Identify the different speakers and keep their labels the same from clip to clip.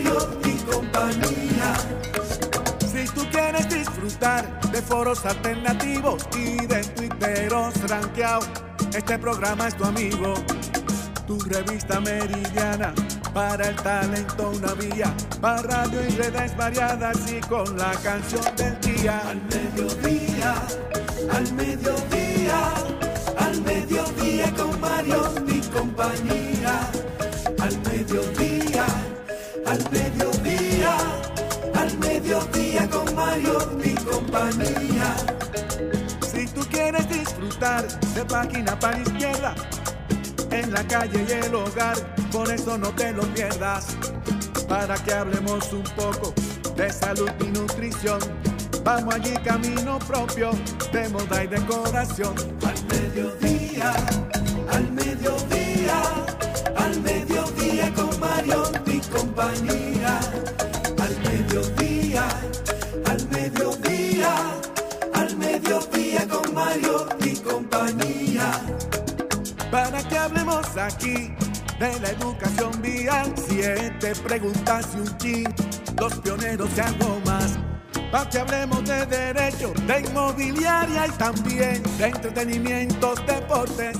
Speaker 1: y compañía. Si tú quieres disfrutar de foros alternativos y de tuiteros rankeados, este programa es tu amigo. Tu revista meridiana, para el talento una vía, para radio y redes variadas y con la canción del día. Al mediodía, al mediodía al mediodía con Mario mi compañía. Al mediodía, al mediodía, con Mario mi compañía. Si tú quieres disfrutar de página para izquierda, en la calle y el hogar, por eso no te lo pierdas. Para que hablemos un poco de salud y nutrición Vamos allí camino propio de moda y decoración. Al mediodía, al mediodía, al mediodía con Mario compañía. Al mediodía, al mediodía, al mediodía con Mario y compañía. Para que hablemos aquí de la educación vial, siete preguntas y un chin, los pioneros y algo más para que hablemos de derecho, de inmobiliaria y también de entretenimiento, deportes.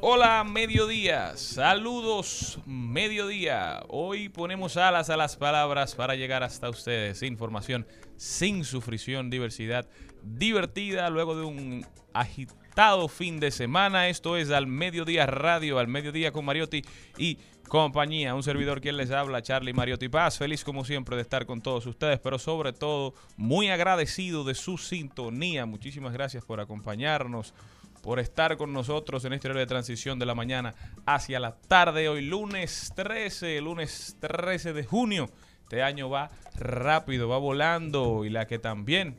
Speaker 2: Hola, mediodía. Saludos, mediodía. Hoy ponemos alas a las palabras para llegar hasta ustedes. Información sin sufrición, diversidad divertida luego de un agitado fin de semana. Esto es al mediodía radio, al mediodía con Mariotti y compañía. Un servidor quien les habla, Charlie Mariotti Paz. Feliz como siempre de estar con todos ustedes, pero sobre todo muy agradecido de su sintonía. Muchísimas gracias por acompañarnos, por estar con nosotros en este horario de transición de la mañana hacia la tarde. Hoy lunes 13, lunes 13 de junio. Este año va rápido, va volando y la que también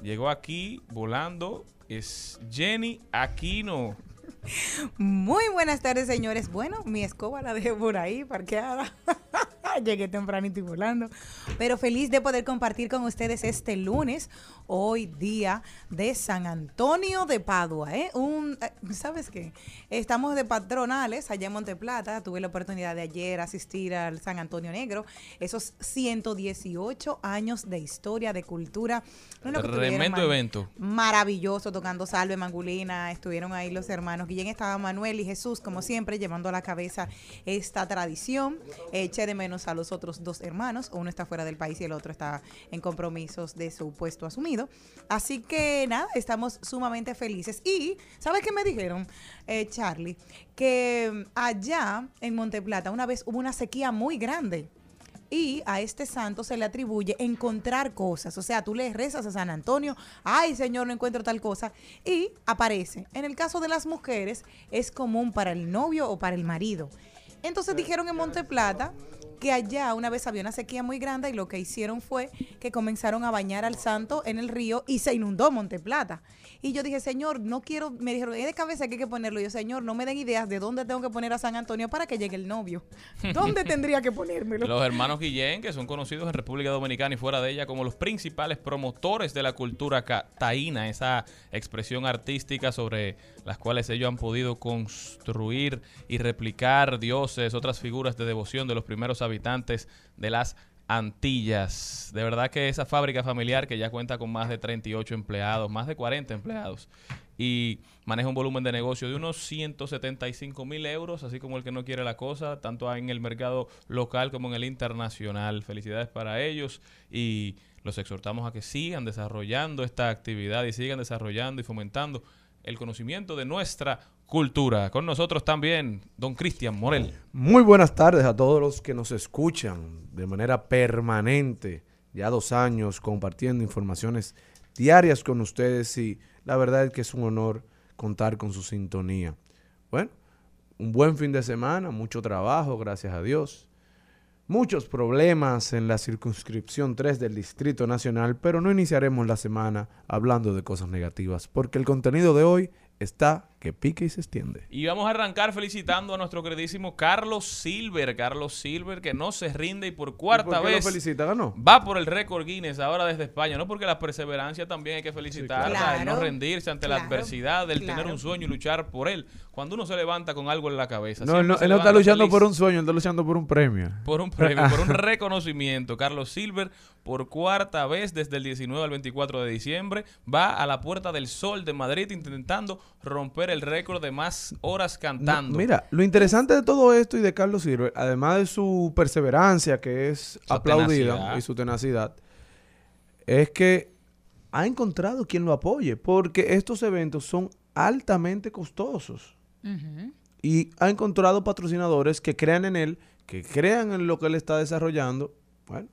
Speaker 2: llegó aquí volando es Jenny Aquino.
Speaker 3: Muy buenas tardes, señores. Bueno, mi escoba la dejé por ahí parqueada. Llegué tempranito y volando. Pero feliz de poder compartir con ustedes este lunes, hoy día de San Antonio de Padua. ¿eh? Un, eh, ¿Sabes qué? Estamos de patronales allá en Monteplata. Tuve la oportunidad de ayer asistir al San Antonio Negro. Esos 118 años de historia, de cultura.
Speaker 2: Tremendo evento.
Speaker 3: Maravilloso, tocando Salve Mangulina. Estuvieron ahí los hermanos Guillén, estaba Manuel y Jesús, como siempre, llevando a la cabeza esta tradición. Eché de menos a los otros dos hermanos. Uno está fuera del país y el otro está en compromisos de su puesto asumido. Así que nada, estamos sumamente felices. Y, ¿sabes qué me dijeron, eh, Charlie? Que allá en Monteplata una vez hubo una sequía muy grande y a este santo se le atribuye encontrar cosas. O sea, tú le rezas a San Antonio, ay Señor, no encuentro tal cosa, y aparece. En el caso de las mujeres, es común para el novio o para el marido. Entonces dijeron en Monteplata que allá una vez había una sequía muy grande y lo que hicieron fue que comenzaron a bañar al santo en el río y se inundó Monte Plata. Y yo dije, Señor, no quiero, me dijeron, es de cabeza que hay que ponerlo. Y yo, Señor, no me den ideas de dónde tengo que poner a San Antonio para que llegue el novio. ¿Dónde tendría que ponérmelo?
Speaker 2: Los hermanos Guillén, que son conocidos en República Dominicana y fuera de ella como los principales promotores de la cultura taína, esa expresión artística sobre las cuales ellos han podido construir y replicar dioses, otras figuras de devoción de los primeros habitantes de las Antillas. De verdad que esa fábrica familiar que ya cuenta con más de 38 empleados, más de 40 empleados, y maneja un volumen de negocio de unos 175 mil euros, así como el que no quiere la cosa, tanto en el mercado local como en el internacional. Felicidades para ellos y los exhortamos a que sigan desarrollando esta actividad y sigan desarrollando y fomentando el conocimiento de nuestra cultura. Con nosotros también, don Cristian Morel.
Speaker 4: Muy buenas tardes a todos los que nos escuchan de manera permanente, ya dos años compartiendo informaciones diarias con ustedes y la verdad es que es un honor contar con su sintonía. bueno, un buen fin de semana, mucho trabajo, gracias a Dios. Muchos problemas en la circunscripción 3 del Distrito Nacional, pero no iniciaremos la semana hablando de cosas negativas, porque el contenido de hoy está que pique y se extiende.
Speaker 2: Y vamos a arrancar felicitando a nuestro queridísimo Carlos Silver. Carlos Silver que no se rinde y por cuarta
Speaker 4: ¿Y por qué lo
Speaker 2: vez
Speaker 4: felicita? ¿Ganó?
Speaker 2: va por el récord Guinness ahora desde España. No porque la perseverancia también hay que felicitarla,
Speaker 3: claro.
Speaker 2: el no rendirse ante la adversidad, el tener un sueño y luchar por él. Cuando uno se levanta con algo en la cabeza.
Speaker 4: No, él no, él no está luchando
Speaker 2: feliz
Speaker 4: por un sueño, él está luchando por un premio.
Speaker 2: por un premio, por un reconocimiento. Carlos Silver, por cuarta vez desde el 19 al 24 de diciembre, va a la Puerta del Sol de Madrid intentando romper el récord de más horas
Speaker 4: No,
Speaker 2: cantando.
Speaker 4: mira, lo interesante de todo esto y de Carlos Silver, además de su perseverancia, que es
Speaker 2: Su
Speaker 4: aplaudida,
Speaker 2: tenacidad.
Speaker 4: y su tenacidad, es que ha encontrado quien lo apoye, porque estos eventos son altamente costosos. Y ha encontrado patrocinadores que crean en él, que crean en lo que él está desarrollando. Bueno,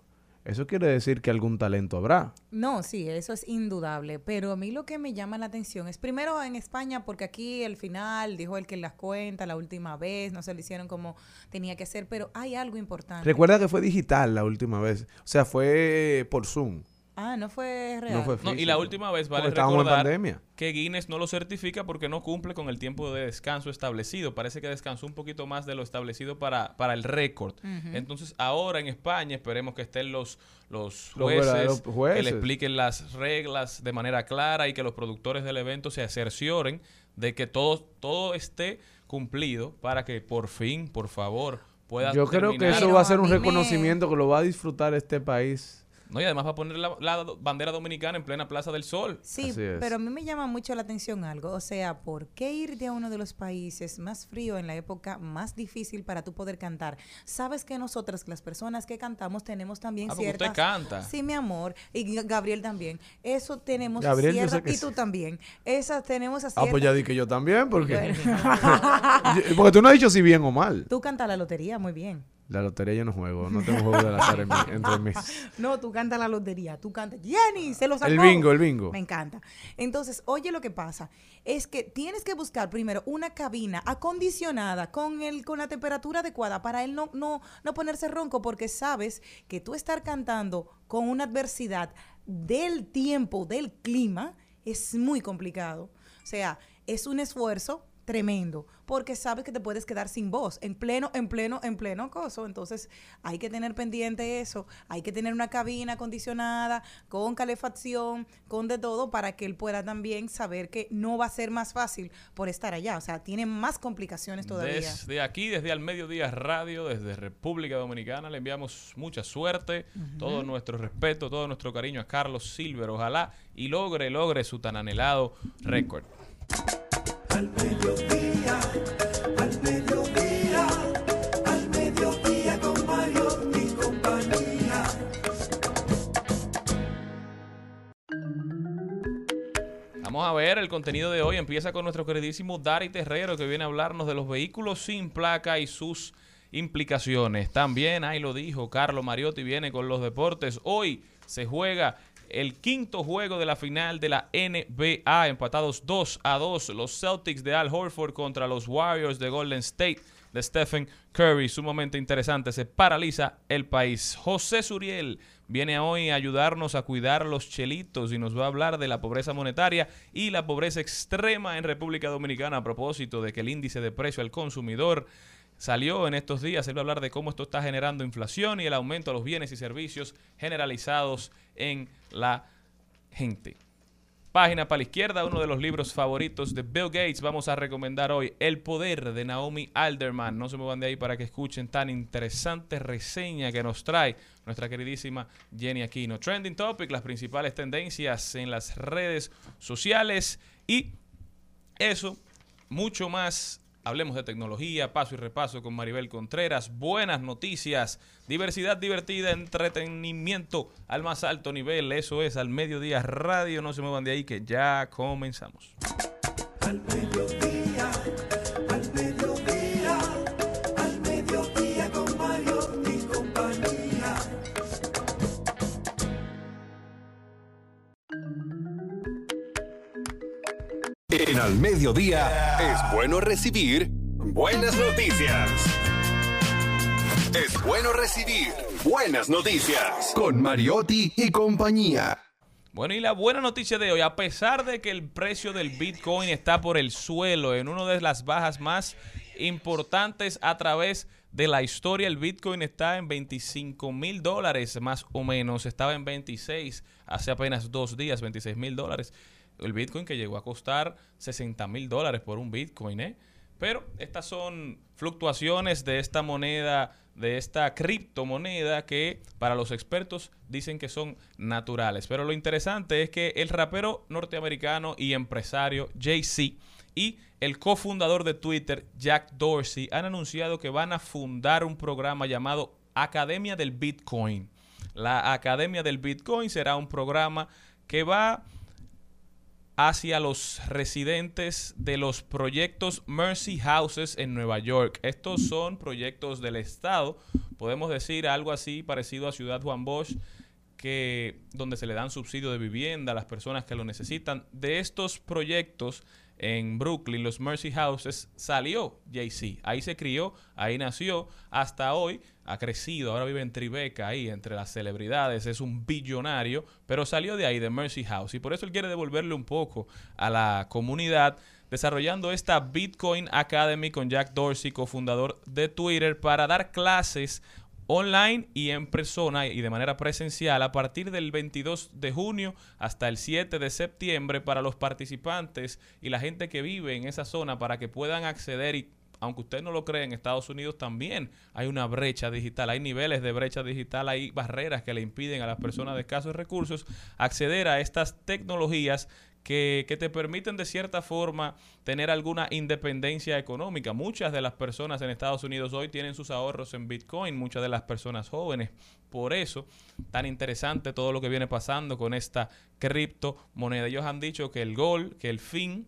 Speaker 4: eso quiere decir que algún talento habrá.
Speaker 3: No, sí, eso es indudable. Pero a mí lo que me llama la atención es primero en España, porque aquí el final dijo el que las cuenta la última vez, no se lo hicieron como tenía que ser, pero hay algo importante.
Speaker 4: Recuerda que fue digital la última vez, o sea, fue por Zoom.
Speaker 3: Ah, no fue real.
Speaker 4: No fue
Speaker 2: No, y la última vez vale
Speaker 4: Porque estábamos en
Speaker 2: recordar
Speaker 4: pandemia.
Speaker 2: que Guinness no lo certifica porque no cumple con el tiempo de descanso establecido. Parece que descansó un poquito más de lo establecido para, para el récord. Entonces, ahora en España esperemos que estén los, los
Speaker 4: Los
Speaker 2: jueces,
Speaker 4: verdaderos
Speaker 2: que
Speaker 4: jueces.
Speaker 2: le expliquen las reglas de manera clara y que los productores del evento se cercioren de que todo, todo esté cumplido para que por fin, por favor, pueda
Speaker 4: Yo creo que eso
Speaker 3: Pero
Speaker 4: va a ser un reconocimiento que lo va a disfrutar este país.
Speaker 2: No, y además va a poner la, la bandera dominicana en plena Plaza del Sol.
Speaker 3: Sí, pero a mí me llama mucho la atención algo. O sea, ¿por qué irte a uno de los países más frío en la época más difícil para tú poder cantar? Sabes que nosotras, las personas que cantamos, tenemos también
Speaker 2: Ah, porque usted
Speaker 3: ciertas...
Speaker 2: canta.
Speaker 3: Sí, mi amor. Y Gabriel también. Eso tenemos
Speaker 4: Gabriel, yo sé
Speaker 3: ciertas...
Speaker 4: que
Speaker 3: Y
Speaker 4: sí.
Speaker 3: tú también. Esas tenemos así.
Speaker 4: Ah, pues ya di que yo también, porque...
Speaker 3: Bueno.
Speaker 4: Porque tú no has dicho si bien o mal.
Speaker 3: Tú cantas la lotería muy bien.
Speaker 4: La lotería yo no juego, no tengo juego del azar en mi- entre mis...
Speaker 3: No, tú cantas la lotería, tú cantas. Jenny, se lo sacó.
Speaker 4: El bingo, el bingo.
Speaker 3: Me encanta. Entonces, oye lo que pasa es que tienes que buscar primero una cabina acondicionada con el con la temperatura adecuada para él no no no ponerse ronco porque sabes que tú estar cantando con una adversidad del tiempo, del clima es muy complicado. O sea, es un esfuerzo tremendo, porque sabes que te puedes quedar sin voz en pleno, en pleno, en pleno coso. Entonces, hay que tener pendiente eso, hay que tener una cabina acondicionada, con calefacción, con de todo, para que él pueda también saber que no va a ser más fácil por estar allá. O sea, tiene más complicaciones todavía.
Speaker 2: Desde aquí, desde Al Mediodía Radio, desde República Dominicana, le enviamos mucha suerte, todo nuestro respeto, todo nuestro cariño a Carlos Silver. Ojalá y logre, logre su tan anhelado récord.
Speaker 1: Al mediodía, al mediodía, al mediodía con.
Speaker 2: Vamos a ver el contenido de hoy. Empieza con nuestro queridísimo Dari Terrero, que viene a hablarnos de los vehículos sin placa y sus implicaciones. También, ahí lo dijo, Carlos Mariotti viene con los deportes. Hoy se juega el quinto juego de la final de la NBA, empatados 2 a 2. Los Celtics de Al Horford contra los Warriors de Golden State de Stephen Curry, sumamente interesante, se paraliza el país. José Suriel viene hoy a ayudarnos a cuidar los chelitos y nos va a hablar de la pobreza monetaria y la pobreza extrema en República Dominicana a propósito de que el índice de precio al consumidor salió en estos días. Él va a hablar de cómo esto está generando inflación y el aumento de los bienes y servicios generalizados en la gente. Página para la izquierda, uno de los libros favoritos de Bill Gates. Vamos a recomendar hoy El Poder de Naomi Alderman. No se muevan de ahí para que escuchen tan interesante reseña que nos trae nuestra queridísima Jenny Aquino. Trending Topic, las principales tendencias en las redes sociales y eso, mucho más. Hablemos de tecnología, paso y repaso con Maribel Contreras, buenas noticias, diversidad divertida, entretenimiento al más alto nivel. Eso es al mediodía radio. No se muevan de ahí que ya comenzamos.
Speaker 1: Al Mediodía
Speaker 5: es bueno recibir Buenas noticias. Es bueno recibir buenas noticias con Mariotti y compañía.
Speaker 2: Bueno, y la buena noticia de hoy, a pesar de que el precio del Bitcoin está por el suelo, en una de las bajas más importantes a través de la historia, el Bitcoin está en 25 mil dólares más o menos, estaba en 26 hace apenas dos días, 26 mil dólares. El Bitcoin que llegó a costar 60 mil dólares por un Bitcoin, ¿eh? Pero estas son fluctuaciones de esta moneda, de esta criptomoneda que para los expertos dicen que son naturales. Pero lo interesante es que el rapero norteamericano y empresario Jay-Z y el cofundador de Twitter, Jack Dorsey, han anunciado que van a fundar un programa llamado Academia del Bitcoin. La Academia del Bitcoin será un programa que va hacia los residentes de los proyectos Mercy Houses en Nueva York. Estos son proyectos del Estado, podemos decir algo así parecido a Ciudad Juan Bosch, que donde se le dan subsidio de vivienda a las personas que lo necesitan. De estos proyectos en Brooklyn, los Mercy Houses, salió Jay-Z. Ahí se crió, ahí nació, hasta hoy ha crecido, ahora vive en Tribeca, ahí entre las celebridades, es un billonario, pero salió de ahí, de Mercy House, y por eso él quiere devolverle un poco a la comunidad desarrollando esta Bitcoin Academy con Jack Dorsey, cofundador de Twitter, para dar clases online y en persona y de manera presencial a partir del 22 de junio hasta el 7 de septiembre para los participantes y la gente que vive en esa zona para que puedan acceder y aunque usted no lo cree, en Estados Unidos también hay una brecha digital, hay niveles de brecha digital, hay barreras que le impiden a las personas de escasos recursos acceder a estas tecnologías que, te permiten de cierta forma tener alguna independencia económica. Muchas de las personas en Estados Unidos hoy tienen sus ahorros en Bitcoin, muchas de las personas jóvenes. Por eso, tan interesante todo lo que viene pasando con esta criptomoneda. Ellos han dicho que el gol, que el fin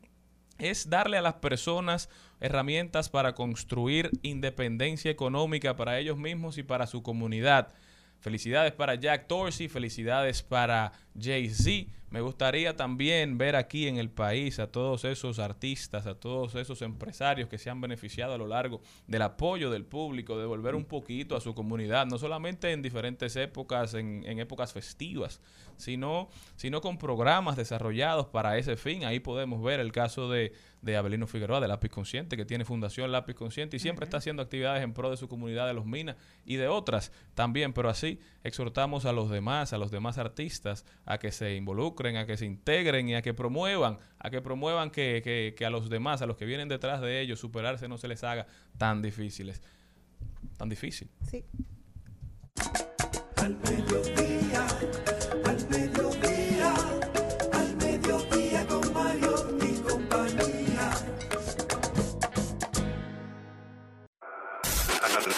Speaker 2: es darle a las personas herramientas para construir independencia económica para ellos mismos y para su comunidad. Felicidades para Jack Dorsey, felicidades para Jay-Z. Me gustaría también ver aquí en el país a todos esos artistas, a todos esos empresarios que se han beneficiado a lo largo del apoyo del público, de volver un poquito a su comunidad, no solamente en diferentes épocas, en, en épocas festivas, sino, sino con programas desarrollados para ese fin. Ahí podemos ver el caso de, de Abelino Figueroa, de Lápiz Consciente, que tiene Fundación Lápiz Consciente y siempre está haciendo actividades en pro de su comunidad de los Minas y de otras también, pero así exhortamos a los demás, a los demás artistas, a que se involucren, a que se integren y a que promuevan, a que promuevan que, que, que a los demás, a los que vienen detrás de ellos, superarse no se les haga tan difíciles. Tan difícil.
Speaker 3: Sí.
Speaker 1: Al mediodía, al mediodía, al mediodía con Mario y compañía.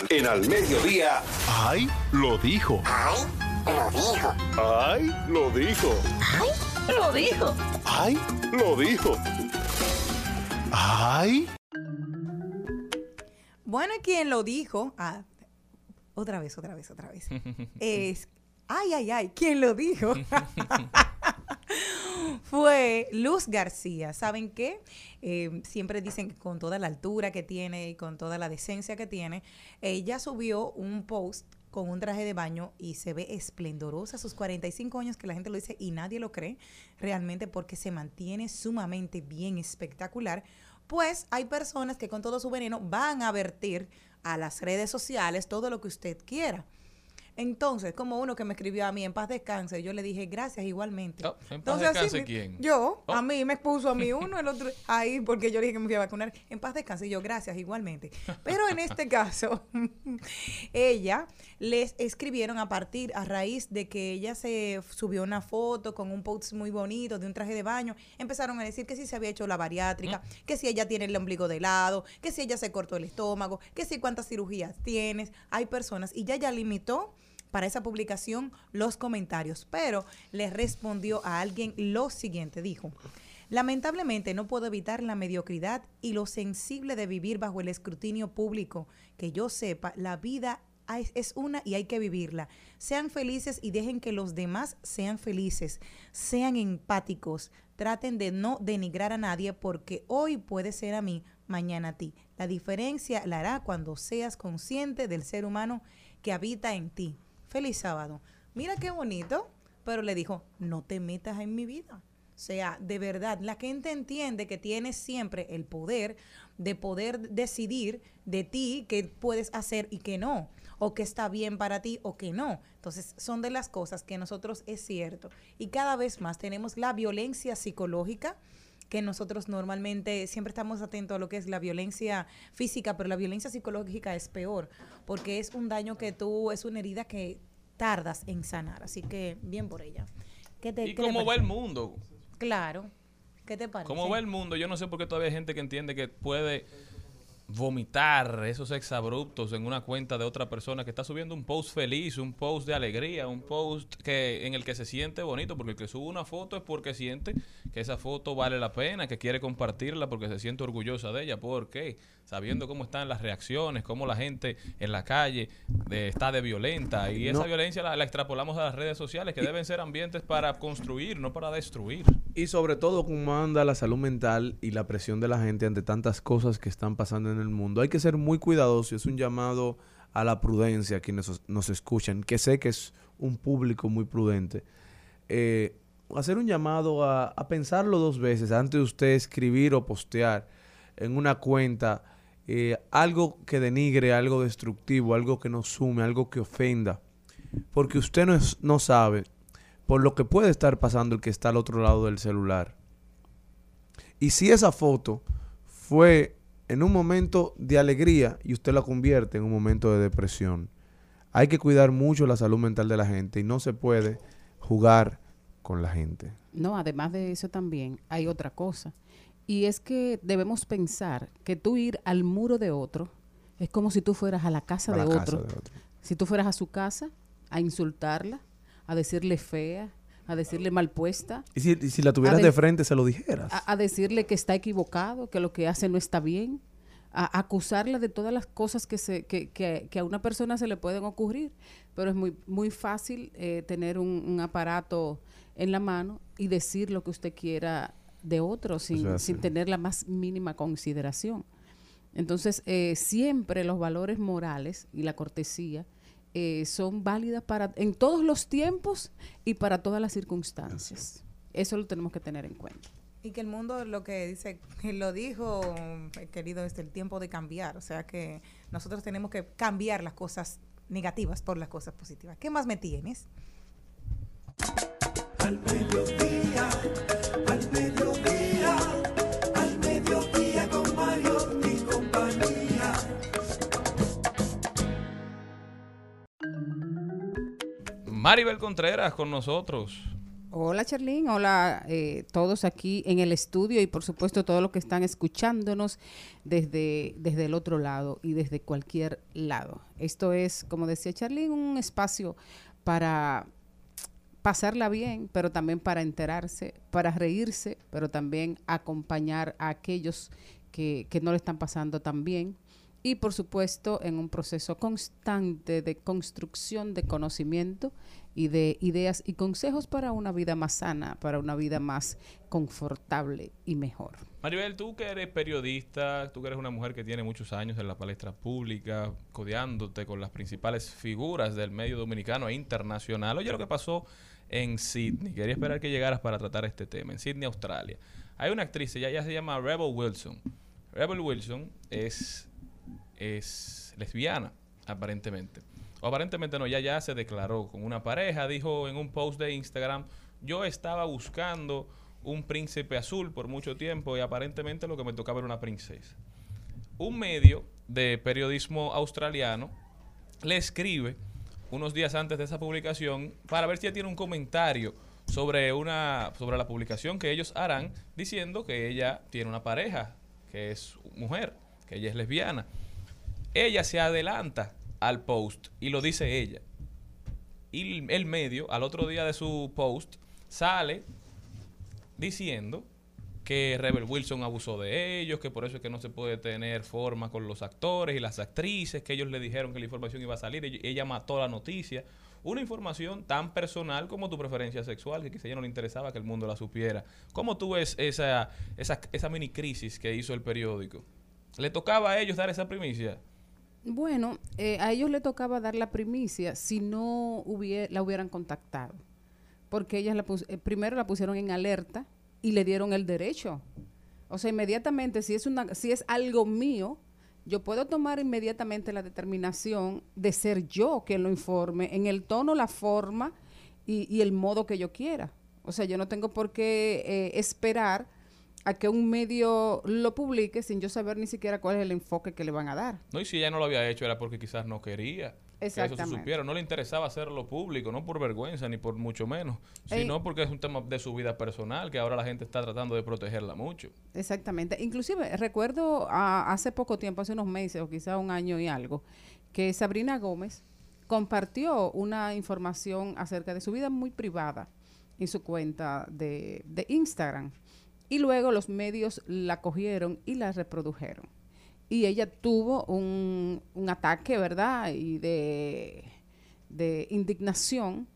Speaker 5: En al mediodía,
Speaker 6: ¡Ay! Lo dijo.
Speaker 7: ¡Ay! Lo dijo.
Speaker 6: ¡Ay! Lo dijo.
Speaker 7: ¡Ay! Lo dijo.
Speaker 6: ¡Ay! Lo dijo. ¡Ay!
Speaker 3: Bueno, quien lo dijo, ah, otra vez, otra vez, otra vez, es, ay, ay, ay, quien lo dijo fue Luz García. ¿Saben qué? Eh, siempre dicen que con toda la altura que tiene y con toda la decencia que tiene, ella subió un post con un traje de baño y se ve esplendorosa sus 45 años que la gente lo dice y nadie lo cree realmente porque se mantiene sumamente bien espectacular pues hay personas que con todo su veneno van a vertir a las redes sociales todo lo que usted quiera. Entonces, como uno que me escribió a mí en paz descanse, yo le dije gracias igualmente.
Speaker 2: Oh, ¿en paz
Speaker 3: Entonces, así
Speaker 2: descanse
Speaker 3: mi-
Speaker 2: quién?
Speaker 3: Yo,
Speaker 2: Oh.
Speaker 3: a mí me expuso a mí uno, el otro ahí, porque yo le dije que me fui a vacunar. En paz descanse, y yo gracias igualmente. Pero en este caso, ella les escribieron a partir, a raíz de que ella se subió una foto con un post muy bonito de un traje de baño, empezaron a decir que si se había hecho la bariátrica, que si ella tiene el ombligo de lado, que si ella se cortó el estómago, que si cuántas cirugías tienes. Hay personas, y ya ya limitó para esa publicación los comentarios, pero le respondió a alguien lo siguiente, dijo, lamentablemente no puedo evitar la mediocridad y lo sensible de vivir bajo el escrutinio público. Que yo sepa, la vida es una y hay que vivirla. Sean felices y dejen que los demás sean felices. Sean empáticos. Traten de no denigrar a nadie porque hoy puede ser a mí, mañana a ti. La diferencia la hará cuando seas consciente del ser humano que habita en ti. Feliz sábado. Mira qué bonito, pero le dijo, no te metas en mi vida. O sea, de verdad, la gente entiende que tienes siempre el poder de poder decidir de ti qué puedes hacer y qué no, o qué está bien para ti o qué no. Entonces, son de las cosas que nosotros es cierto. Y cada vez más tenemos la violencia psicológica, que nosotros normalmente siempre estamos atentos a lo que es la violencia física, pero la violencia psicológica es peor, porque es un daño que tú, es una herida que tardas en sanar. Así que bien por ella. ¿Qué te,
Speaker 2: ¿Y
Speaker 3: qué te
Speaker 2: cómo va
Speaker 3: parece?
Speaker 2: el mundo?
Speaker 3: Claro. ¿Qué te parece?
Speaker 2: ¿Cómo va el mundo? Yo no sé por qué todavía hay gente que entiende que puede vomitar esos exabruptos en una cuenta de otra persona que está subiendo un post feliz, un post de alegría, un post que en el que se siente bonito, porque el que sube una foto es porque siente que esa foto vale la pena, que quiere compartirla porque se siente orgullosa de ella, porque sabiendo cómo están las reacciones, cómo la gente en la calle de- está de violenta y esa
Speaker 4: No.
Speaker 2: violencia la, la extrapolamos a las redes sociales que deben ser ambientes para construir, no para destruir.
Speaker 4: Y sobre todo cómo anda la salud mental y la presión de la gente ante tantas cosas que están pasando en el mundo. Hay que ser muy cuidadosos. Es un llamado a la prudencia a quienes os- nos escuchan, que sé que es un público muy prudente. Eh, hacer un llamado a, a pensarlo dos veces antes de usted escribir o postear en una cuenta eh, algo que denigre, algo destructivo, algo que nos sume, algo que ofenda. Porque usted no, es- no sabe por lo que puede estar pasando el que está al otro lado del celular. Y si esa foto fue en un momento de alegría y usted la convierte en un momento de depresión, hay que cuidar mucho la salud mental de la gente y no se puede jugar con la gente.
Speaker 8: No, además de eso también hay otra cosa. Y es que debemos pensar que tú ir al muro de otro es como si tú fueras a la casa,
Speaker 4: A
Speaker 8: de,
Speaker 4: la casa
Speaker 8: otro.
Speaker 4: de otro.
Speaker 8: Si tú fueras a su casa a insultarla, a decirle fea, a decirle mal puesta,
Speaker 4: Y si, y si la tuvieras de frente, se lo dijeras.
Speaker 8: a, a decirle que está equivocado, que lo que hace no está bien, a acusarla de todas las cosas que, se, que, que- que a una persona se le pueden ocurrir. Pero es muy, muy fácil eh, tener un, un aparato en la mano y decir lo que usted quiera de otro sin, sin tener la más mínima consideración. Entonces, eh, siempre los valores morales y la cortesía eh, son válidas para en todos los tiempos y para todas las circunstancias. Eso lo tenemos que tener en cuenta.
Speaker 3: Y que el mundo lo que dice, que lo dijo, eh, querido, es el tiempo de cambiar. O sea que nosotros tenemos que cambiar las cosas negativas por las cosas positivas. ¿Qué más me tienes?
Speaker 1: Al mediodía,
Speaker 2: Maribel Contreras con nosotros.
Speaker 8: Hola Charlene, hola eh, todos aquí en el estudio y por supuesto todos los que están escuchándonos desde, desde el otro lado y desde cualquier lado. Esto es, como decía Charlene, un espacio para pasarla bien, pero también para enterarse, para reírse, pero también acompañar a aquellos que, que no le están pasando tan bien. Y por supuesto en un proceso constante de construcción de conocimiento y de ideas y consejos para una vida más sana, para una vida más confortable y mejor.
Speaker 2: Maribel, tú que eres periodista, tú que eres una mujer que tiene muchos años en la palestra pública, codeándote con las principales figuras del medio dominicano e internacional. Oye, lo que pasó en Sydney. Quería esperar que llegaras para tratar este tema. En Sydney, Australia. Hay una actriz, ella, ella se llama Rebel Wilson. Rebel Wilson es, es lesbiana, aparentemente. O aparentemente no, ella ya se declaró con una pareja, dijo en un post de Instagram, yo estaba buscando un príncipe azul por mucho tiempo y aparentemente lo que me tocaba era una princesa. Un medio de periodismo australiano le escribe unos días antes de esa publicación para ver si ella tiene un comentario sobre una sobre la publicación que ellos harán diciendo que ella tiene una pareja que es mujer, que ella es lesbiana. Ella se adelanta al post y lo dice ella. Y el medio, al otro día de su post, sale diciendo que Rebel Wilson abusó de ellos, que por eso es que no se puede tener forma con los actores y las actrices, que ellos le dijeron que la información iba a salir, ella- mató la noticia. Una información tan personal como tu preferencia sexual, que quizá ella no le interesaba que el mundo la supiera. ¿Cómo tú ves esa, esa, esa mini crisis que hizo el periódico? ¿Le tocaba a ellos dar esa primicia?
Speaker 8: Bueno, eh, a ellos le tocaba dar la primicia si no hubie- la hubieran contactado. Porque ellas la eh, primero la pusieron en alerta y le dieron el derecho. O sea, inmediatamente, si es, una, si es algo mío, yo puedo tomar inmediatamente la determinación de ser yo quien lo informe en el tono, la forma y, y el modo que yo quiera. O sea, yo no tengo por qué eh, esperar a que un medio lo publique sin yo saber ni siquiera cuál es el enfoque que le van a dar.
Speaker 2: No, y si ella no lo había hecho era porque quizás no quería. Que eso se
Speaker 8: Exactamente.
Speaker 2: supiera. No le interesaba hacerlo público, no por vergüenza ni por mucho menos,
Speaker 8: Ey.
Speaker 2: sino porque es un tema de su vida personal que ahora la gente está tratando de protegerla mucho.
Speaker 8: Exactamente. Inclusive recuerdo ah, hace poco tiempo, hace unos meses o quizá un año y algo, que Sabrina Gómez compartió una información acerca de su vida muy privada en su cuenta de, de Instagram. Y luego los medios la cogieron y la reprodujeron. Y ella tuvo un, un ataque, ¿verdad? Y de, de indignación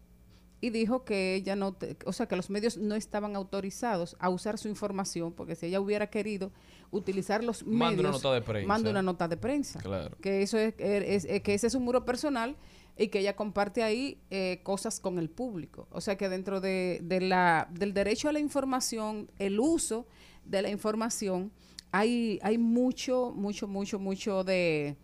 Speaker 8: y dijo que ella no, te- o sea, que los medios no estaban autorizados a usar su información, porque si ella hubiera querido utilizar los
Speaker 2: Manda
Speaker 8: medios,
Speaker 2: una nota de prensa.
Speaker 8: manda una nota de prensa.
Speaker 2: Claro.
Speaker 8: Que eso es, es- es- que ese es un muro personal y que ella comparte ahí eh, cosas con el público. O sea que dentro de, de la, del derecho a la información, el uso de la información, hay, hay mucho, mucho, mucho, mucho de,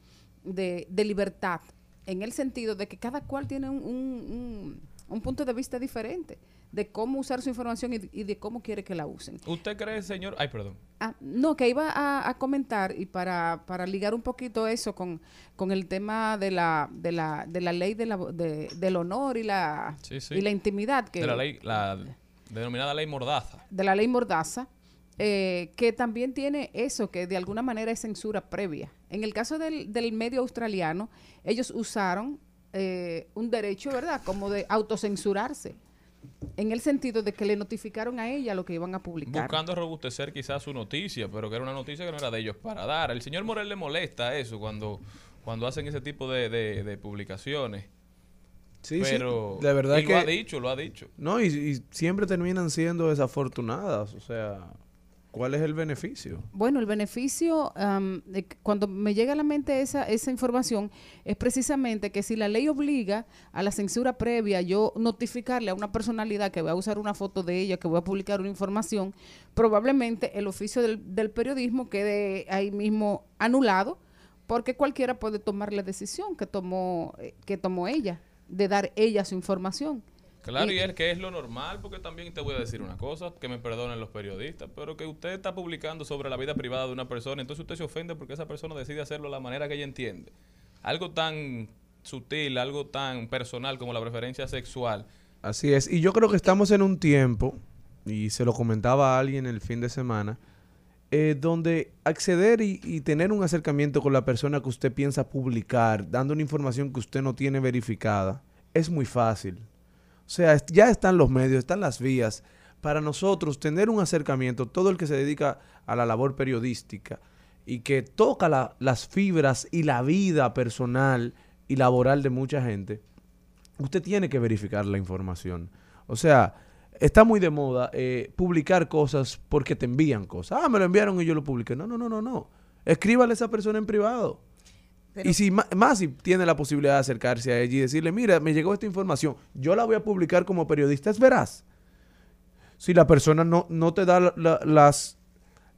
Speaker 8: de, libertad, en el sentido de que cada cual tiene un- un punto de vista diferente de cómo usar su información y, y de cómo quiere que la usen.
Speaker 2: ¿Usted cree, señor? Ay, perdón.
Speaker 8: Ah, no, que iba a, a comentar y para, para ligar un poquito eso con, con el tema de la, de la, de la ley de la, de- del honor y la,
Speaker 2: Sí, sí.
Speaker 8: y la intimidad que
Speaker 2: de la ley, la denominada ley Mordaza.
Speaker 8: de la ley Mordaza, eh, que también tiene eso, que de alguna manera es censura previa. En el caso del, del medio australiano, ellos usaron eh, un derecho, ¿verdad?, como de autocensurarse, en el sentido de que le notificaron a ella lo que iban a publicar.
Speaker 2: Buscando robustecer quizás su noticia, pero que era una noticia que no era de ellos para dar. El señor Morel le molesta eso cuando, cuando hacen ese tipo de, de- de publicaciones.
Speaker 4: Sí,
Speaker 2: pero
Speaker 4: sí. De verdad
Speaker 2: y
Speaker 4: que...
Speaker 2: lo ha dicho, lo ha dicho.
Speaker 4: No, y, y siempre terminan siendo desafortunadas. O sea, ¿cuál es el beneficio?
Speaker 8: Bueno, el beneficio, que cuando me llega a la mente esa, esa información, es precisamente que si la ley obliga a la censura previa, yo notificarle a una personalidad que voy a usar una foto de ella, que voy a publicar una información, probablemente el oficio del, del periodismo quede ahí mismo anulado, porque cualquiera puede tomar la decisión que tomó, eh, que tomó ella, de dar ella su información.
Speaker 2: Claro,
Speaker 8: Y-
Speaker 2: y es que es lo normal, porque también te voy a decir una cosa, que me perdonen los periodistas, pero que usted está publicando sobre la vida privada de una persona, entonces usted se ofende porque esa persona decide hacerlo de la manera que ella entiende. Algo tan sutil, algo tan personal como la preferencia sexual.
Speaker 4: Así es. Y yo creo que estamos en un tiempo, y se lo comentaba a alguien el fin de semana, eh, donde acceder y, y tener un acercamiento con la persona que usted piensa publicar, dando una información que usted no tiene verificada, es muy fácil. O sea, ya están los medios, están las vías. Para nosotros tener un acercamiento, todo el que se dedica a la labor periodística y que toca la- las fibras y la vida personal y laboral de mucha gente, usted tiene que verificar la información. O sea, está muy de moda eh, publicar cosas porque te envían cosas. Ah, me lo enviaron y yo lo publiqué. No, no, no, no, no. Escríbale a esa persona en privado.
Speaker 3: Pero-
Speaker 4: y si ma- más si tiene la posibilidad de acercarse a ella y decirle, mira, me llegó esta información, yo la voy a publicar como periodista, es veraz. Si la persona no, no te da la- la- las,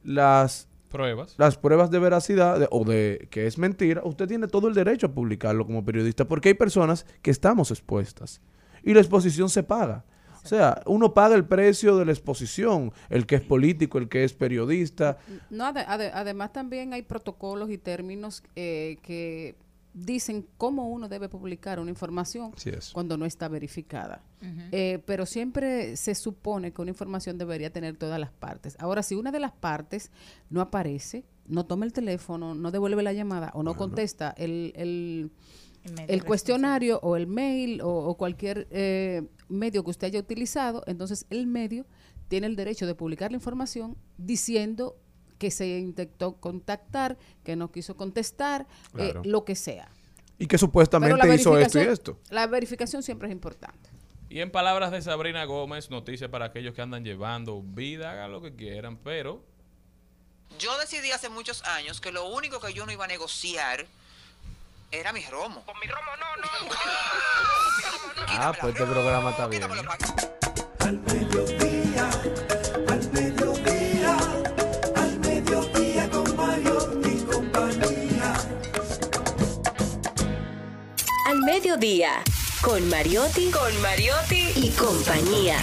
Speaker 4: las,
Speaker 2: Pruebas.
Speaker 4: las pruebas de veracidad de- o de que es mentira, usted tiene todo el derecho a publicarlo como periodista, porque hay personas que estamos expuestas y la exposición se paga. O sea, uno paga el precio de la exposición, el que es político, el que es periodista.
Speaker 8: No, ade- ade- además también hay protocolos y términos eh, que dicen cómo uno debe publicar una información cuando no está verificada. Eh, pero siempre se supone que una información debería tener todas las partes. Ahora, si una de las partes no aparece, no toma el teléfono, no devuelve la llamada o no contesta el, el,
Speaker 3: El
Speaker 8: cuestionario o el mail o, o cualquier eh, medio que usted haya utilizado, entonces el medio tiene el derecho de publicar la información diciendo que se intentó contactar, que no quiso contestar, eh, lo que sea.
Speaker 4: Y que supuestamente hizo esto y esto.
Speaker 8: La verificación siempre es importante.
Speaker 2: Y en palabras de Sabrina Gómez, noticia para aquellos que andan llevando vida, hagan lo que quieran, pero
Speaker 9: Yo decidí hace muchos años que lo único que yo no iba a negociar era mi romo. Con mi romo no, no.
Speaker 4: Ah, pues este programa está bien.
Speaker 1: Al mediodía, al mediodía, al mediodía con Mario y compañía.
Speaker 10: Al mediodía, con Mariotti, con Mariotti y compañía.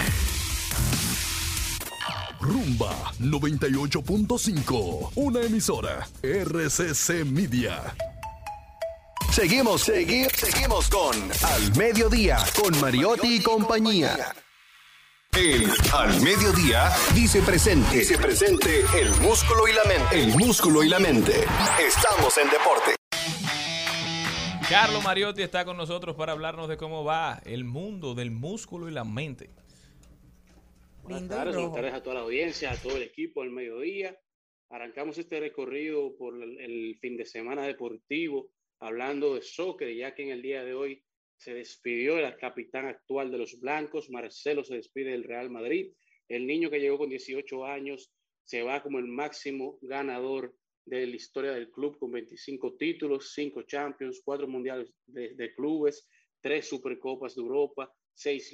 Speaker 5: Rumba 98.5, una emisora RCC Media. Seguimos, seguimos, seguimos con Al Mediodía, con Mariotti y compañía. El Al Mediodía dice presente. Dice presente el músculo y la mente. El músculo y la mente. Estamos en deporte.
Speaker 2: Carlos Mariotti está con nosotros para hablarnos de cómo va el mundo del músculo y la mente.
Speaker 11: Buenas tardes, buenas tardes a toda la audiencia, a todo el equipo al mediodía. Arrancamos este recorrido por el, el fin de semana deportivo, hablando de soccer, ya que en el día de hoy se despidió el capitán actual de los blancos, Marcelo se despide del Real Madrid. El niño que llegó con 18 años se va como el máximo ganador de la historia del club con 25 títulos, 5 Champions, 4 Mundiales de, de clubes, 3 Supercopas de Europa, 6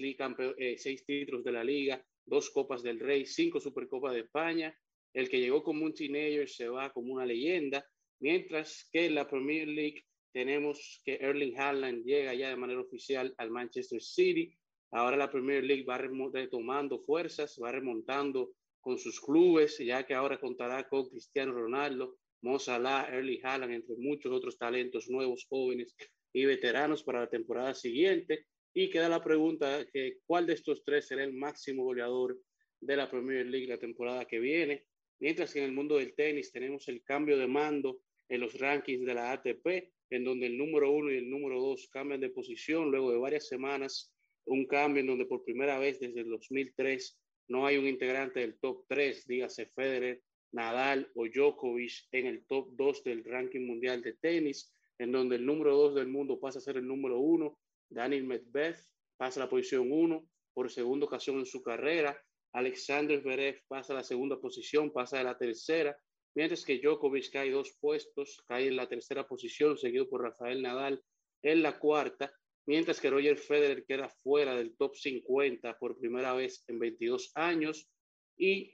Speaker 11: eh, seis títulos de la Liga, dos Copas del Rey, cinco Supercopas de España. El que llegó como un teenager se va como una leyenda, mientras que la Premier League tenemos que Erling Haaland llega ya de manera oficial al Manchester City. Ahora la Premier League va retomando fuerzas, va remontando con sus clubes, ya que ahora contará con Cristiano Ronaldo, Mo Salah, Erling Haaland, entre muchos otros talentos nuevos, jóvenes y veteranos para la temporada siguiente. Y queda la pregunta que cuál de estos tres será el máximo goleador de la Premier League la temporada que viene. Mientras que en el mundo del tenis tenemos el cambio de mando en los rankings de la ATP, en donde el número uno y el número dos cambian de posición luego de varias semanas, un cambio en donde por primera vez desde el 2003 no hay un integrante del top 3, dígase Federer, Nadal o Djokovic en el top 2 del ranking mundial de tenis, en donde el número 2 del mundo pasa a ser el número 1 Daniel Medvedev pasa a la posición 1 por segunda ocasión en su carrera. Alexander Zverev pasa a la segunda posición, pasa a la tercera, mientras que Djokovic cae dos puestos, cae en la tercera posición, seguido por Rafael Nadal en la cuarta, mientras que Roger Federer queda fuera del top 50 por primera vez en 22 años y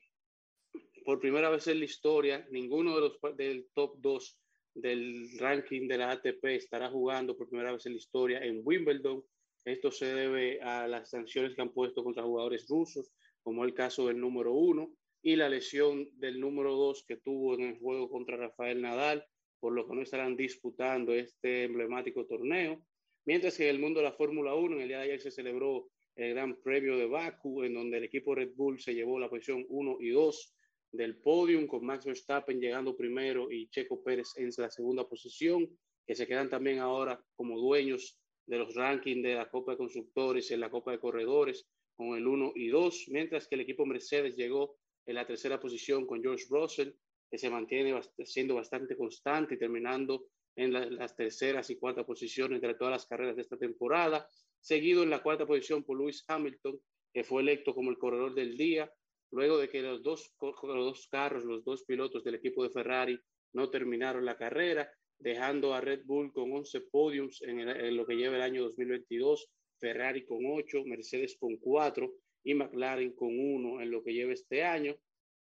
Speaker 11: por primera vez en la historia, ninguno de los del top 2 del ranking de la ATP estará jugando por primera vez en la historia en Wimbledon. Esto se debe a las sanciones que han puesto contra jugadores rusos, como el caso del número uno y la lesión del número dos que tuvo en el juego contra Rafael Nadal, por lo que no estarán disputando este emblemático torneo. Mientras que en el mundo de la Fórmula 1, en el día de ayer se celebró el Gran Premio de Baku, en donde el equipo Red Bull se llevó la posición 1 y 2 del podium, con Max Verstappen llegando primero y Checo Pérez en la segunda posición, que se quedan también ahora como dueños de los rankings de la Copa de Constructores y en la Copa de Corredores con el 1 y 2, mientras que el equipo Mercedes llegó en la tercera posición con George Russell, que se mantiene siendo bastante constante y terminando en la, las terceras y cuartas posiciones entre todas las carreras de esta temporada, seguido en la cuarta posición por Lewis Hamilton, que fue electo como el corredor del día, luego de que los dos, los dos carros, los dos pilotos del equipo de Ferrari no terminaron la carrera, dejando a Red Bull con 11 podiums en, en lo que lleva el año 2022, Ferrari con 8, Mercedes con 4 y McLaren con 1 en lo que lleva este año.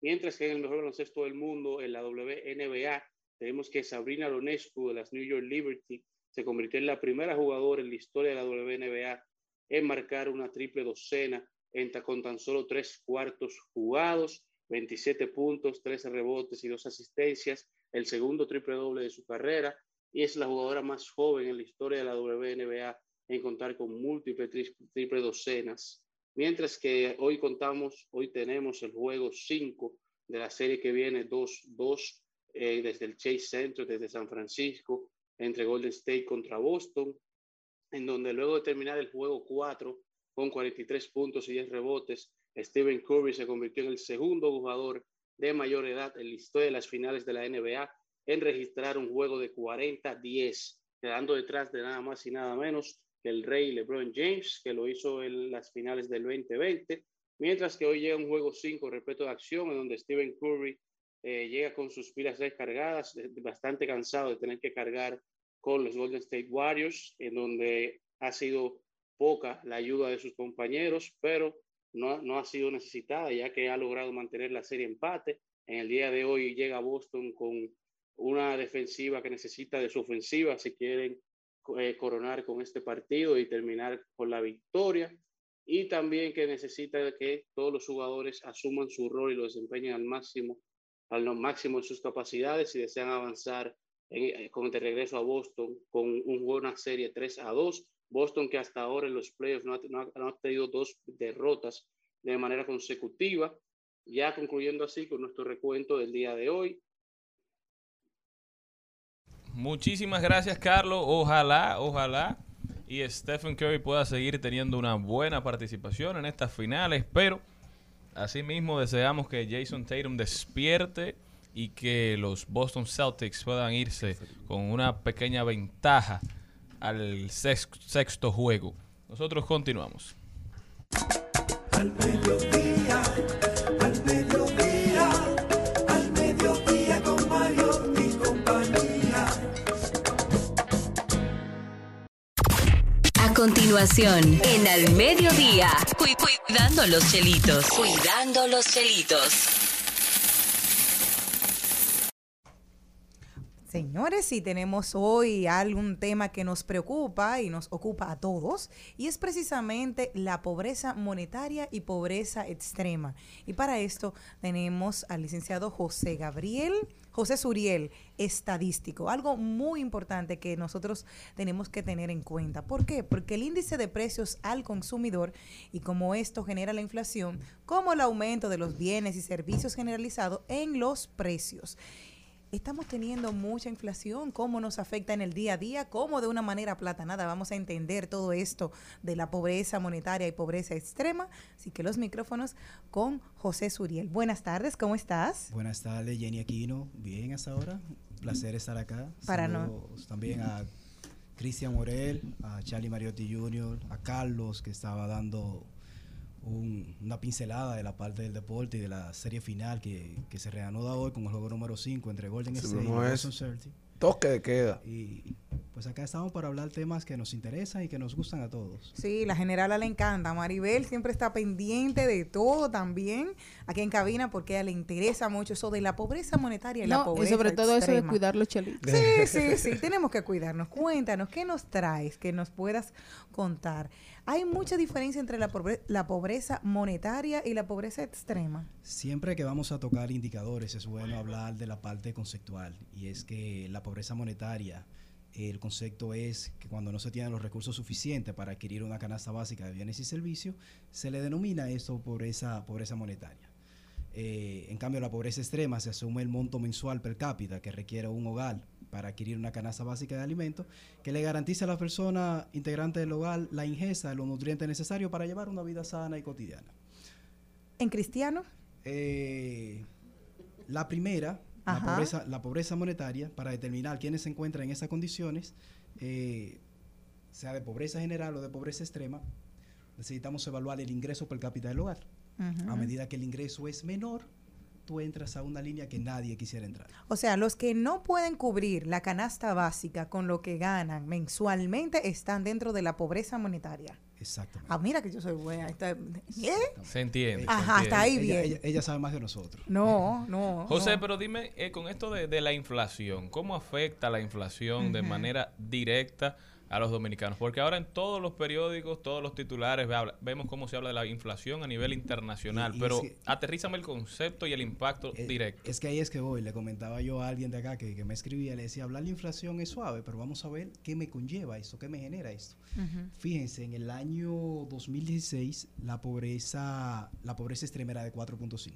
Speaker 11: Mientras que en el mejor baloncesto del mundo, en la WNBA, tenemos que Sabrina Lonescu de las New York Liberty se convirtió en la primera jugadora en la historia de la WNBA en marcar una triple docena entra con tan solo tres cuartos jugados, 27 puntos, 13 rebotes y dos asistencias, el segundo triple doble de su carrera y es la jugadora más joven en la historia de la WNBA en contar con múltiples triple docenas. Mientras que hoy contamos, hoy tenemos el juego 5 de la serie que viene 2-2 eh, desde el Chase Center, desde San Francisco, entre Golden State contra Boston, en donde luego de terminar el juego 4, con 43 puntos y 10 rebotes. Stephen Curry se convirtió en el segundo jugador de mayor edad en la historia de las finales de la NBA en registrar un juego de 40-10, quedando detrás de nada más y nada menos que el rey LeBron James, que lo hizo en las finales del 2020, mientras que hoy llega un juego 5 repleto de acción en donde Stephen Curry eh, llega con sus pilas descargadas, bastante cansado de tener que cargar con los Golden State Warriors, en donde ha sido poca la ayuda de sus compañeros, pero no, no ha sido necesitada ya que ha logrado mantener la serie empate. En el día de hoy llega Boston con una defensiva que necesita de su ofensiva si quieren eh, coronar con este partido y terminar con la victoria. Y también que necesita que todos los jugadores asuman su rol y lo desempeñen al máximo, al máximo en sus capacidades si desean avanzar en, eh, con el regreso a Boston con una serie 3 a 2. Boston que hasta ahora en los playoffs no ha, no ha tenido dos derrotas de manera consecutiva. Ya concluyendo así con nuestro recuento del día de hoy,
Speaker 2: Muchísimas gracias, Carlos. Ojalá, ojalá y Stephen Curry pueda seguir teniendo una buena participación en estas finales, pero asimismo deseamos que Jason Tatum despierte y que los Boston Celtics puedan irse con una pequeña ventaja al sexto, juego. Nosotros continuamos.
Speaker 10: Continuación, en Al Mediodía, cuidando los chelitos. Cuidando los chelitos.
Speaker 3: Señores, si tenemos hoy algún tema que nos preocupa y nos ocupa a todos, y es precisamente la pobreza monetaria y pobreza extrema. Y para esto tenemos al licenciado José Gabriel, José Suriel, estadístico, algo muy importante que nosotros tenemos que tener en cuenta. ¿Por qué? Porque el índice de precios al consumidor y como esto genera la inflación, como el aumento de los bienes y servicios generalizados en los precios estamos teniendo mucha inflación, cómo nos afecta en el día a día, cómo de una manera platanada vamos a entender todo esto de la pobreza monetaria y pobreza extrema. Así que los micrófonos con José Suriel. Buenas tardes, ¿cómo estás?
Speaker 12: Buenas tardes, Jenny Aquino. Bien hasta ahora. Placer estar acá.
Speaker 3: Para no.
Speaker 12: También a Cristian Morel, a Charlie Mariotti Jr., a Carlos, que estaba dando una pincelada de la parte del deporte y de la serie final que, se reanuda hoy con el juego número 5 entre Golden State y Boston Celtics.
Speaker 4: Toque de queda.
Speaker 12: Y pues acá estamos para hablar temas que nos interesan y que nos gustan a todos.
Speaker 3: Sí, la generala le encanta. Maribel siempre está pendiente de todo también aquí en cabina porque a ella le interesa mucho eso de la pobreza monetaria y la pobreza.
Speaker 8: Y sobre todo eso de cuidar los chelitos.
Speaker 3: Sí, sí, sí. tenemos que cuidarnos. Cuéntanos, ¿qué nos traes que nos puedas contar? ¿Hay mucha diferencia entre la, la pobreza monetaria y la pobreza extrema?
Speaker 12: Siempre que vamos a tocar indicadores es bueno hablar de la parte conceptual y es que la pobreza monetaria, el concepto es que cuando no se tienen los recursos suficientes para adquirir una canasta básica de bienes y servicios, se le denomina eso pobreza, pobreza monetaria. Eh, en cambio, la pobreza extrema se asume el monto mensual per cápita que requiere un hogar para adquirir una canasta básica de alimentos que le garantice a la persona integrante del hogar la ingesta de los nutrientes necesarios para llevar una vida sana y cotidiana.
Speaker 3: ¿En cristiano?
Speaker 12: Eh, la primera, la pobreza, la pobreza, monetaria, para determinar quiénes se encuentran en esas condiciones, eh, sea de pobreza general o de pobreza extrema, necesitamos evaluar el ingreso per cápita del hogar. A medida que el ingreso es menor, entras a una línea que nadie quisiera entrar.
Speaker 3: O sea, los que no pueden cubrir la canasta básica con lo que ganan mensualmente están dentro de la pobreza monetaria.
Speaker 12: Exactamente.
Speaker 3: Ah, mira que yo soy buena.
Speaker 2: ¿Eh? Se entiende.
Speaker 3: Ajá, hasta ahí bien.
Speaker 12: Ella, sabe más que nosotros.
Speaker 3: No, no.
Speaker 2: José, pero dime, eh, con esto de, la inflación, ¿cómo afecta la inflación de manera directa a los dominicanos. Porque ahora en todos los periódicos, todos los titulares, vemos cómo se habla de la inflación a nivel internacional. pero aterrízame el concepto y el impacto
Speaker 12: eh,
Speaker 2: directo.
Speaker 12: Es que ahí es que voy. Le comentaba yo a alguien de acá que, me escribía, le decía, hablar de inflación es suave, pero vamos a ver qué me conlleva esto, qué me genera esto. Fíjense, en el año 2016 la pobreza, la pobreza extrema era de 4.5.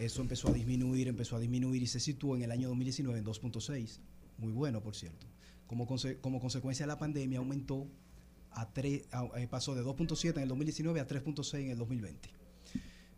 Speaker 12: Eso empezó a disminuir, empezó a disminuir y se situó en el año 2019 en 2.6. Muy bueno, por cierto como, como consecuencia de la pandemia aumentó a 3, eh, pasó de 2.7 en el 2019 a 3.6 en el 2020.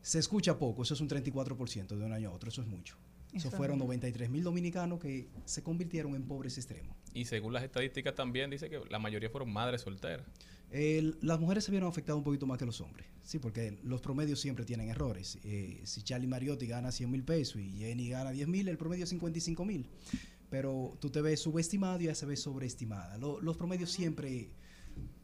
Speaker 12: Se escucha poco, eso es un 34% de un año a otro, eso es mucho. Eso fueron
Speaker 3: es.
Speaker 12: 93 mil dominicanos que se convirtieron en pobres extremos.
Speaker 2: Y según las estadísticas también dice que la mayoría fueron madres solteras.
Speaker 12: El- las mujeres se vieron afectadas un poquito más que los hombres, sí, porque los promedios siempre tienen errores. Eh, si Charlie Mariotti gana 100 mil pesos y Jenny gana 10 mil, el promedio es 55 mil. Pero tú te ves subestimado y ella se ve sobreestimada. Lo- los promedios siempre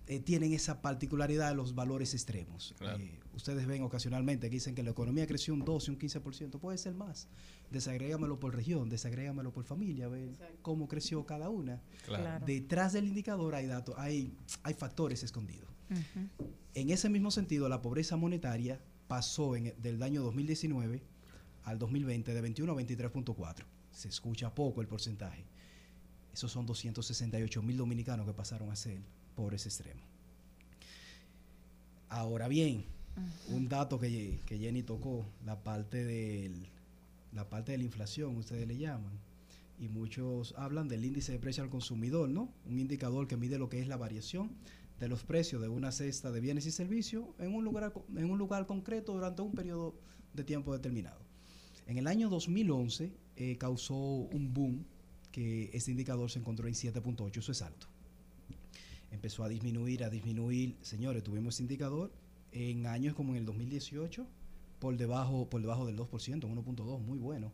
Speaker 12: eh, tienen esa particularidad de los valores extremos.
Speaker 2: Claro.
Speaker 12: Eh, ustedes ven ocasionalmente que dicen que la economía creció un 12, un 15%, puede ser más. Desagrégamelo por región, desagrégamelo por familia, a ver cómo creció cada una.
Speaker 2: Claro.
Speaker 12: Detrás del indicador hay datos, hay, hay factores escondidos. En ese mismo sentido, la pobreza monetaria pasó en, del año 2019 al 2020 de 21 a 23.4. Se escucha poco el porcentaje. Esos son 268 mil dominicanos que pasaron a ser pobres extremos. Ahora bien, un dato que, que Jenny tocó, la parte del, la parte de la inflación, ustedes le llaman, y muchos hablan del índice de precio al consumidor, ¿no? Un indicador que mide lo que es la variación de los precios de una cesta de bienes y servicios en un lugar, en un lugar concreto durante un periodo de tiempo determinado. En el año 2011 eh, causó un boom que este indicador se encontró en 7.8, eso es alto. Empezó a disminuir, a disminuir. Señores, tuvimos este indicador en años como en el 2018 por debajo, por debajo del 2%, 1.2, muy bueno.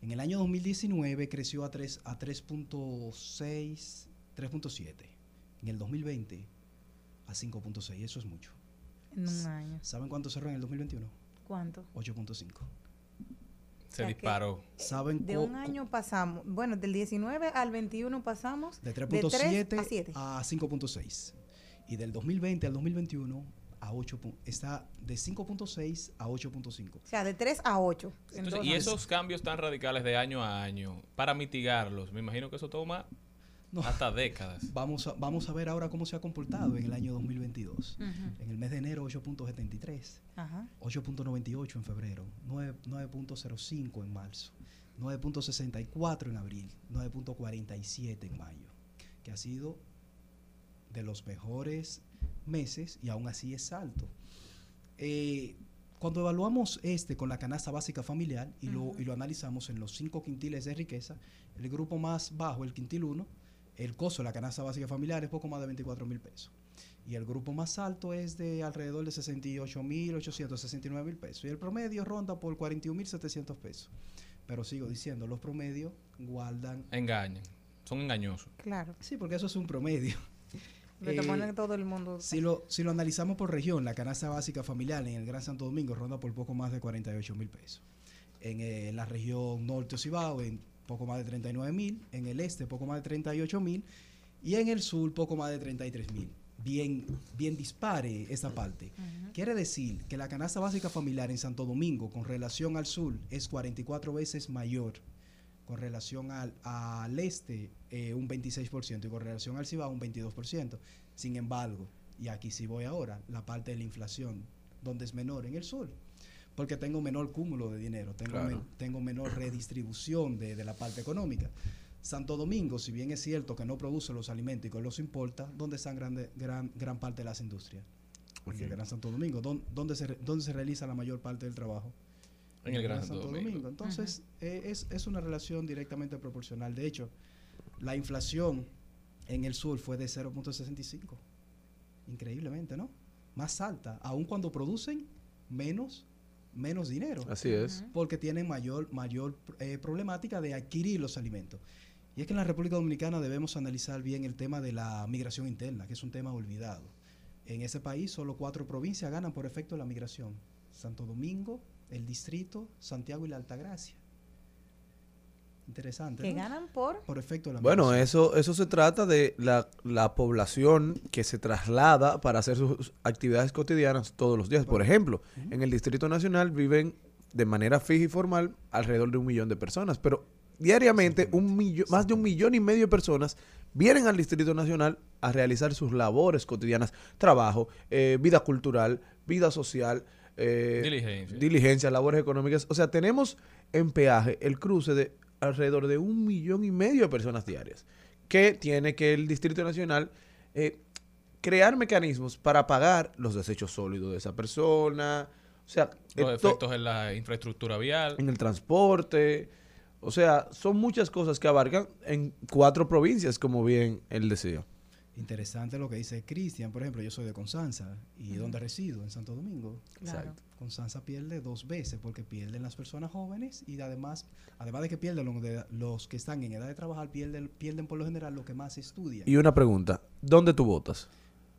Speaker 12: En el año 2019 creció a 3 a 3.6, 3.7. En el 2020 a 5.6, eso es mucho.
Speaker 3: En un año.
Speaker 12: ¿Saben cuánto cerró en el 2021?
Speaker 3: ¿Cuánto?
Speaker 12: 8.5.
Speaker 2: Se
Speaker 3: sea que-
Speaker 2: disparó.
Speaker 12: ¿Saben
Speaker 3: De un año pasamos, bueno, del 19 al 21 pasamos
Speaker 12: De
Speaker 3: tres
Speaker 12: 3.7
Speaker 3: a 7.
Speaker 12: a 5.6. Y del 2020 al 2021 a 8. pu- Está de 5.6 a 8.5.
Speaker 3: O sea, de 3 a 8.
Speaker 2: Entonces, y esos cambios tan radicales de año a año, para mitigarlos, me imagino que eso toma hasta décadas.
Speaker 12: Vamos a, vamos a ver ahora cómo se ha comportado en el año 2022.
Speaker 3: Ujú.
Speaker 12: En el mes de enero 8.73,
Speaker 3: Ajá.
Speaker 12: 8.98 en febrero, 9 9.05 en marzo, 9.64 en abril, 9.47 en mayo, que ha sido de los mejores meses y aún así es alto. Eh, cuando evaluamos este con la canasta básica familiar y, lo, y lo analizamos en los cinco quintiles de riqueza, el grupo más bajo, el quintil 1, el costo de la canasta básica familiar es poco más de 24 mil pesos. Y el grupo más alto es de alrededor de 68 mil 869 mil pesos. Y el promedio ronda por 41 mil 700 pesos. Pero sigo diciendo, los promedios guardan...
Speaker 2: Engañan, son engañosos.
Speaker 3: Claro.
Speaker 12: Sí, porque eso es un promedio.
Speaker 3: Lo que
Speaker 12: Eh,
Speaker 3: todo el mundo.
Speaker 12: Si lo, si lo analizamos por región, la canasta básica familiar en el Gran Santo Domingo ronda por poco más de 48 mil pesos. En eh, la región norte o Cibao, en poco más de 39 mil. En el este, poco más de 38 mil. Y en el sur, poco más de 33 mil. Bien, bien dispare esa parte. Quiere decir que la canasta básica familiar en Santo Domingo con relación al sur es 44 veces mayor. Con relación al, al este, eh, un 26%. Y con relación al Cibao, un 22%. Sin embargo, y aquí sí voy ahora, la parte de la inflación, donde es menor en el sur. Porque tengo menor cúmulo de dinero, tengo,
Speaker 4: Claro.
Speaker 12: men- tengo menor redistribución de, de la parte económica. Santo Domingo, si bien es cierto que no produce los alimentos y que los importa, ¿dónde están grande, gran, gran parte de las industrias? En el Gran Santo Domingo, ¿dón- ¿dónde se, dónde se realiza la mayor parte del trabajo?
Speaker 2: En el Gran Santo Domingo.
Speaker 12: Entonces, eh, es, es una relación directamente proporcional. De hecho, la inflación en el sur fue de 0.65. Increíblemente, ¿no? Más alta, aun cuando producen menos, menos dinero.
Speaker 4: Así es.
Speaker 12: Porque tienen mayor, mayor eh, problemática de adquirir los alimentos. Y es que en la República Dominicana debemos analizar bien el tema de la migración interna, que es un tema olvidado. En ese país solo cuatro provincias ganan por efecto de la migración. Santo Domingo, el Distrito, Santiago y la Altagracia. Interesante.
Speaker 3: Que
Speaker 12: ¿no?
Speaker 3: ganan por.
Speaker 12: Por efecto de la
Speaker 4: Bueno, eso, eso se trata de la, la población que se traslada para hacer sus actividades cotidianas todos los días. Por ejemplo, en el Distrito Nacional viven de manera fija y formal alrededor de un millón de personas, pero diariamente un millón, más de un millón y medio de personas vienen al Distrito Nacional a realizar sus labores cotidianas, trabajo, eh, vida cultural, vida social, eh,
Speaker 2: Diligencia.
Speaker 4: diligencias, labores económicas. O sea, tenemos en peaje el cruce de alrededor de un millón y medio de personas diarias, que tiene que el Distrito Nacional eh, crear mecanismos para pagar los desechos sólidos de esa persona, o sea,
Speaker 2: Los
Speaker 4: to-
Speaker 2: efectos en la infraestructura vial.
Speaker 4: en el transporte, O sea, son muchas cosas que abarcan en cuatro provincias, como bien él decía.
Speaker 12: Interesante lo que dice Cristian. Por ejemplo, yo soy de Constanza y donde resido, en Santo Domingo.
Speaker 3: Claro.
Speaker 12: Constanza pierde dos veces porque pierden las personas jóvenes y además, además de que pierden los, de- los que están en edad de trabajar, pierden, pierden por lo general lo que más estudian
Speaker 4: Y una pregunta, ¿dónde tú votas?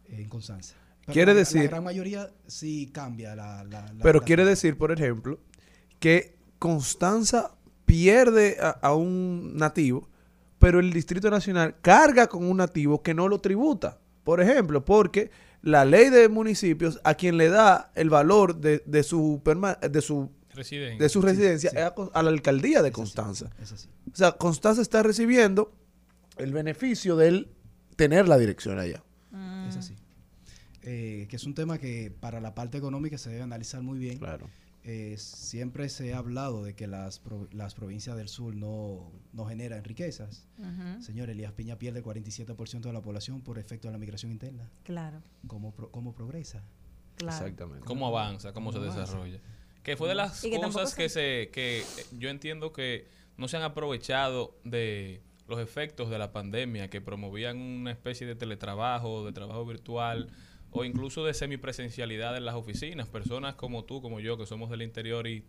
Speaker 12: en Constanza. Pero
Speaker 4: Quiere
Speaker 12: la-
Speaker 4: decir-
Speaker 12: La gran mayoría sí cambia la... la- la-
Speaker 4: Pero
Speaker 12: la-
Speaker 4: quiere decir, por ejemplo, que Constanza pierde a, a un nativo, pero el Distrito Nacional carga con un nativo que no lo tributa. Por ejemplo, porque la ley de municipios a quien le da el valor de, de su, de su
Speaker 2: Residencia.
Speaker 4: de su residencia
Speaker 2: sí.
Speaker 4: es a, Con- a la alcaldía de Constanza. O sea, Constanza está recibiendo el beneficio de él tener la dirección allá.
Speaker 12: Es así. Eh, que es un tema que para la parte económica se debe analizar muy bien.
Speaker 4: Claro.
Speaker 12: Eh, siempre se ha hablado de que las, pro- las provincias del sur no, no generan riquezas. Señor, Elías Piña pierde el 47% de la población por efecto de la migración interna.
Speaker 3: Claro.
Speaker 12: ¿Cómo, pro- cómo progresa?
Speaker 3: Claro.
Speaker 4: Exactamente.
Speaker 2: cómo avanza, cómo, se
Speaker 12: avanza?
Speaker 2: desarrolla. Que fue de las
Speaker 3: que tampoco
Speaker 2: cosas que se que eh, yo entiendo que no se han aprovechado de los efectos de la pandemia que promovían una especie de teletrabajo, de trabajo virtual o incluso de semipresencialidad en las oficinas. Personas como tú, como yo, que somos del interior y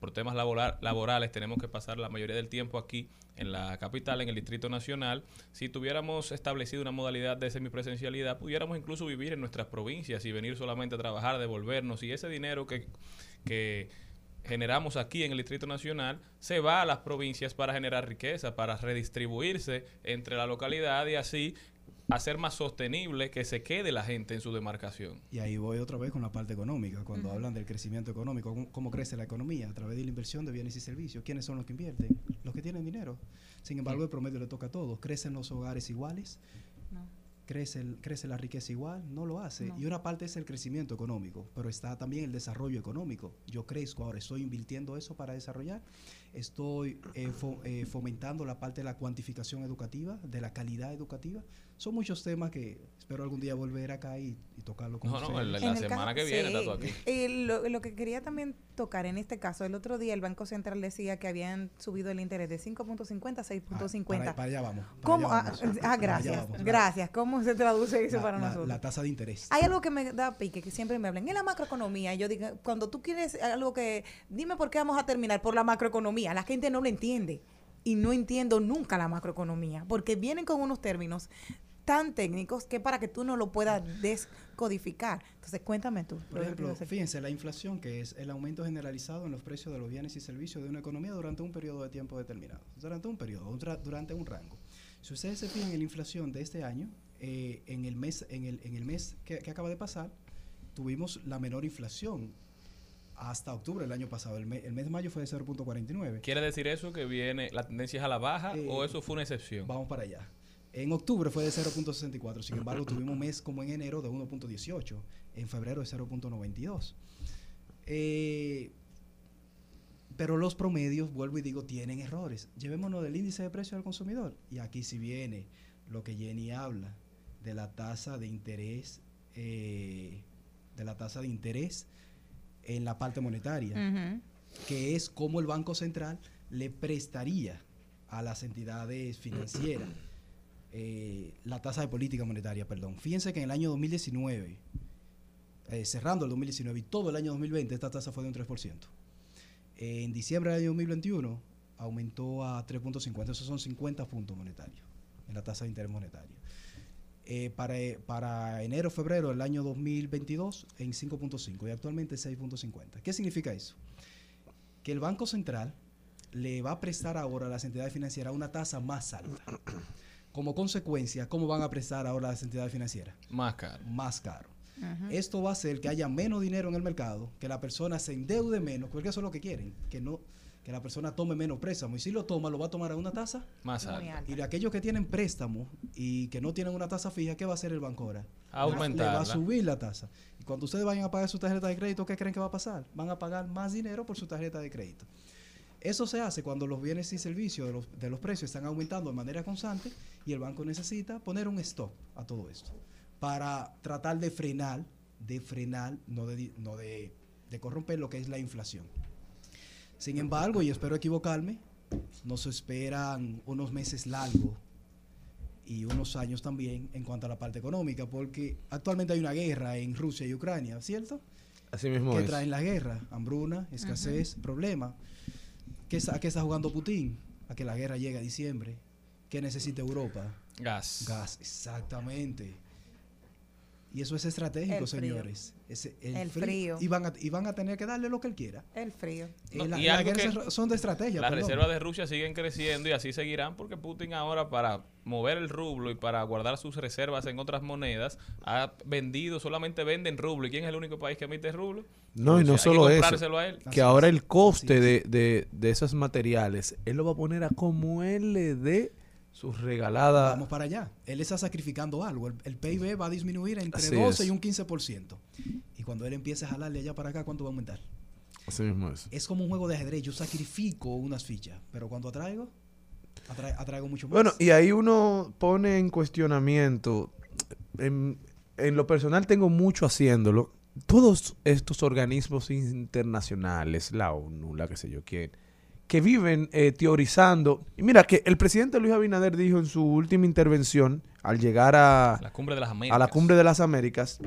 Speaker 2: por temas laboral- laborales tenemos que pasar la mayoría del tiempo aquí en la capital, en el Distrito Nacional. Si tuviéramos establecido una modalidad de semipresencialidad, pudiéramos incluso vivir en nuestras provincias y venir solamente a trabajar, devolvernos. Y ese dinero que, que generamos aquí en el Distrito Nacional se va a las provincias para generar riqueza, para redistribuirse entre la localidad y así hacer más sostenible que se quede la gente en su demarcación.
Speaker 12: Y ahí voy otra vez con la parte económica. Cuando hablan del crecimiento económico, ¿cómo, cómo crece la economía? A través de la inversión de bienes y servicios. ¿Quiénes son los que invierten? Los que tienen dinero. Sin embargo, el promedio le toca a todos. ¿Crecen los hogares iguales? ¿Crece, el- ¿Crece la riqueza igual? No lo hace.
Speaker 3: No.
Speaker 12: Y una parte es el crecimiento económico, pero está también el desarrollo económico. Yo crezco ahora, estoy invirtiendo eso para desarrollar. Estoy eh, fo- eh, fomentando la parte de la cuantificación educativa, de la calidad educativa. Son muchos temas que espero algún día volver acá y, y tocarlo con
Speaker 2: No, no,
Speaker 12: ustedes.
Speaker 2: la,
Speaker 3: En
Speaker 2: la
Speaker 3: el
Speaker 2: semana
Speaker 3: caso-
Speaker 2: que viene
Speaker 3: sí.
Speaker 2: está tú aquí.
Speaker 3: Eh, lo, lo que quería también tocar en este caso, el otro día el Banco Central decía que habían subido el interés de 5.50 a 6.50.
Speaker 12: Para, para allá vamos. para
Speaker 3: ¿Cómo?
Speaker 12: allá
Speaker 3: Ah,
Speaker 12: vamos,
Speaker 3: ah,
Speaker 12: allá
Speaker 3: gracias,
Speaker 12: vamos.
Speaker 3: gracias. ¿Cómo se traduce eso
Speaker 12: La-
Speaker 3: para
Speaker 12: la-
Speaker 3: nosotros?
Speaker 12: La tasa de interés.
Speaker 3: Hay algo que me da pique, que siempre me hablan, en la macroeconomía. Yo digo, cuando tú quieres algo que, dime por qué vamos a terminar por la macroeconomía. La gente no lo entiende. Y no entiendo nunca la macroeconomía, porque vienen con unos términos tan técnicos que para que tú no lo puedas descodificar. Entonces, cuéntame tú.
Speaker 12: Por ejemplo, fíjense, la inflación, que es el aumento generalizado en los precios de los bienes y servicios de una economía durante un periodo de tiempo determinado, durante un periodo, un durante un rango. Si ustedes se fijan en la inflación de este año, eh, en el mes, en el, en el mes que, que acaba de pasar, tuvimos la menor inflación hasta octubre del año pasado. El, me- el mes de mayo fue de 0.49.
Speaker 2: ¿Quiere decir eso que viene, la tendencia es a la baja
Speaker 12: Eh,
Speaker 2: o eso fue una excepción?
Speaker 12: Vamos para allá. En octubre fue de 0.64, sin embargo tuvimos un mes como en enero de 1.18, en febrero de 0.92. Eh, pero los promedios, vuelvo y digo, tienen errores. Llevémonos del índice de precio del consumidor. Y aquí si viene lo que Jenny habla de la tasa de interés, eh, de la tasa de interés en la parte monetaria que es cómo el Banco Central le prestaría a las entidades financieras eh, la tasa de política monetaria, perdón. Fíjense que en el año 2019, eh, cerrando el 2019 y todo el año 2020, esta tasa fue de un 3%. Eh, en diciembre del año 2021 aumentó a 3.50, esos son 50 puntos monetarios en la tasa de interés monetario. Eh, para, eh, para enero, febrero del año 2022 en 5.5 y actualmente 6.50. ¿Qué significa eso? Que el Banco Central le va a prestar ahora a las entidades financieras una tasa más alta. Como consecuencia, ¿cómo van a prestar ahora las entidades financieras?
Speaker 2: Más caro.
Speaker 12: Más caro. Esto va a hacer que haya menos dinero en el mercado, que la persona se endeude menos, porque eso es lo que quieren, que no que la persona tome menos préstamo. Y si lo toma, lo va a tomar a una tasa
Speaker 2: Más
Speaker 3: alta.
Speaker 12: y de aquellos que tienen préstamo y que no tienen una tasa fija, ¿qué va a hacer el banco ahora?
Speaker 2: Aumentarla.
Speaker 12: Le va a subir la tasa. Y cuando ustedes vayan a pagar su tarjeta de crédito, ¿qué creen que va a pasar? Van a pagar más dinero por su tarjeta de crédito. Eso se hace cuando los bienes y servicios de los, de los precios están aumentando de manera constante y el banco necesita poner un stop a todo esto para tratar de frenar, de frenar, no de, no de, de corromper lo que es la inflación. Sin embargo, y espero equivocarme, nos esperan unos meses largos y unos años también en cuanto a la parte económica, porque actualmente hay una guerra en Rusia y Ucrania, ¿cierto?
Speaker 4: Así mismo
Speaker 12: que
Speaker 4: es.
Speaker 12: traen la guerra, hambruna, escasez, problema. ¿Qué, está- ¿A qué está jugando Putin? A que la guerra llegue a diciembre. ¿Qué necesita Europa?
Speaker 2: Gas.
Speaker 12: Gas, exactamente. Y eso es estratégico,
Speaker 3: El frío.
Speaker 12: señores.
Speaker 3: El frío.
Speaker 12: Y van, a, y van a tener que darle lo que él quiera.
Speaker 3: El frío.
Speaker 12: Eh,
Speaker 2: No,
Speaker 12: la-
Speaker 2: y que-
Speaker 12: son de estrategia.
Speaker 2: Las reservas de Rusia siguen creciendo y así seguirán porque Putin ahora para mover el rublo y para guardar sus reservas en otras monedas ha vendido, solamente vende en rublo. ¿Y quién es el único país que emite rublo?
Speaker 4: No, y no
Speaker 2: Rusia. Hay que
Speaker 4: solo eso.
Speaker 2: comprárselo a él.
Speaker 4: Que ahora el coste de, de, de esos materiales, él lo va a poner a como él le dé sus regaladas.
Speaker 12: Vamos para allá. Él está sacrificando algo. El, el PIB va a disminuir entre
Speaker 4: Así
Speaker 12: 12
Speaker 4: es.
Speaker 12: y un 15%. Y cuando él empiece a jalarle allá para acá, ¿cuánto va a aumentar?
Speaker 4: Así mismo es.
Speaker 12: Es como un juego de ajedrez. Yo sacrifico unas fichas, pero cuando atraigo, atrae- atraigo mucho más.
Speaker 4: Bueno, y ahí uno pone en cuestionamiento, en, en lo personal tengo mucho haciéndolo, todos estos organismos internacionales, la ONU, la que sé yo quién, que viven eh, teorizando. Y mira que el presidente Luis Abinader dijo en su última intervención, al llegar a,
Speaker 2: La cumbre de las
Speaker 4: a
Speaker 2: Américas.
Speaker 4: la cumbre de las Américas,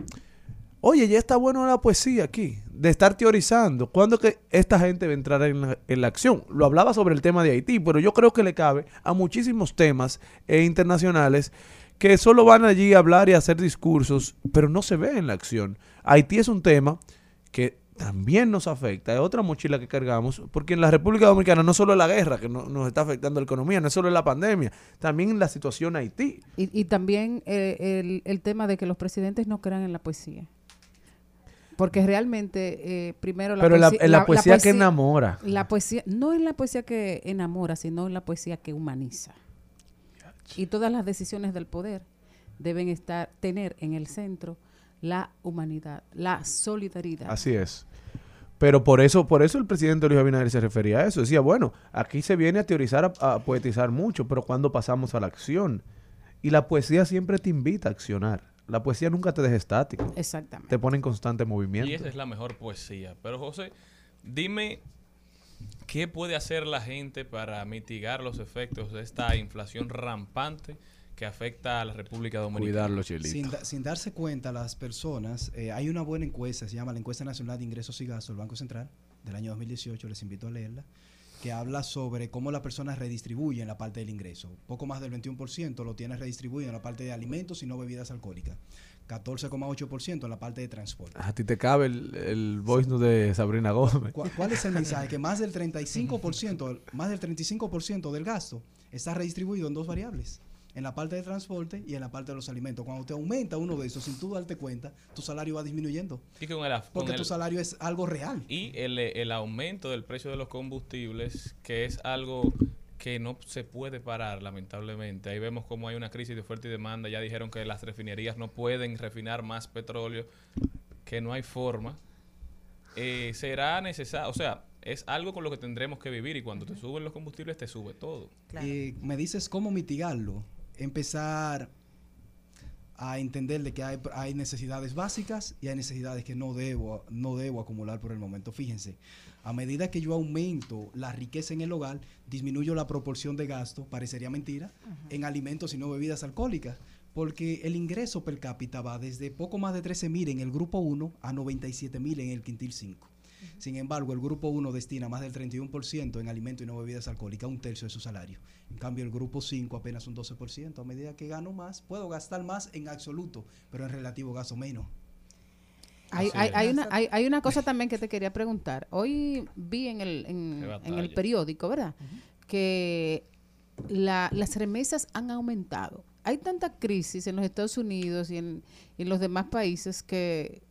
Speaker 4: oye, ya está bueno la poesía aquí, de estar teorizando. ¿Cuándo que esta gente va a entrar en la, en la acción? Lo hablaba sobre el tema de Haití, pero yo creo que le cabe a muchísimos temas eh, internacionales que solo van allí a hablar y a hacer discursos, pero no se ve en la acción. Haití es un tema que también nos afecta, es otra mochila que cargamos, porque en la República Dominicana no solo es la guerra que no- nos está afectando la economía, no es solo la pandemia, también la situación Haití.
Speaker 8: Y, y también eh, el, el tema de que los presidentes no crean en la poesía. Porque realmente, eh, primero la
Speaker 4: Pero la-
Speaker 8: poesía...
Speaker 4: en la poesía que enamora.
Speaker 8: La poesía, no en la poesía que enamora, sino en la poesía que humaniza. Y todas las decisiones del poder deben estar, tener en el centro la humanidad, la solidaridad.
Speaker 4: Así es. Pero por eso, por eso el presidente Luis Abinader se refería a eso. Decía, bueno, aquí se viene a teorizar, a, a poetizar mucho, pero cuando pasamos a la acción? Y la poesía siempre te invita a accionar. La poesía nunca te deja estático.
Speaker 8: Exactamente.
Speaker 4: Te pone en constante movimiento.
Speaker 2: Y esa es la mejor poesía. Pero José, dime qué puede hacer la gente para mitigar los efectos de esta inflación rampante que afecta a la República Dominicana.
Speaker 4: Cuidarlo, Chilito.
Speaker 12: Sin, da- sin darse cuenta, las personas, eh, hay una buena encuesta, se llama la Encuesta Nacional de Ingresos y Gastos del Banco Central del año 2018, les invito a leerla, que habla sobre cómo las personas redistribuyen la parte del ingreso. Poco más del 21% lo tiene redistribuido en la parte de alimentos y no bebidas alcohólicas. 14,8% en la parte de transporte.
Speaker 4: A ti te cabe el, el voice note de Sabrina Gómez.
Speaker 12: ¿Cuál, cuál es el mensaje? Que más del 35%, más del 35% del gasto está redistribuido en dos variables. En la parte de transporte y en la parte de los alimentos. Cuando te aumenta uno de esos sin tú darte cuenta, tu salario va disminuyendo.
Speaker 2: Y con el,
Speaker 12: Porque
Speaker 2: con
Speaker 12: tu
Speaker 2: el-
Speaker 12: salario es algo real.
Speaker 2: Y el, el aumento del precio de los combustibles, que es algo que no se puede parar, lamentablemente. Ahí vemos cómo hay una crisis de oferta y demanda. Ya dijeron que las refinerías no pueden refinar más petróleo, que no hay forma. Eh, será necesario, o sea, es algo con lo que tendremos que vivir y cuando te suben los combustibles te sube todo.
Speaker 12: Eh, me dices cómo mitigarlo. Empezar a entender de que hay, hay necesidades básicas y hay necesidades que no debo, no debo acumular por el momento. Fíjense, a medida que yo aumento la riqueza en el hogar, disminuyo la proporción de gasto, parecería mentira, en alimentos y no bebidas alcohólicas. Porque el ingreso per cápita va desde poco más de 13 mil en el grupo 1 a 97 mil en el quintil 5. Sin embargo, el grupo 1 destina más del 31% en alimentos y no bebidas alcohólicas, un tercio de su salario. En cambio, el grupo 5 apenas un 12%. A medida que gano más, puedo gastar más en absoluto, pero en relativo gasto menos.
Speaker 8: Hay, una, hay, hay una cosa también que te quería preguntar. Hoy vi en el, en, el periódico, ¿verdad? Que la- las remesas han aumentado. Hay tanta crisis en los Estados Unidos y en, y en los demás países que,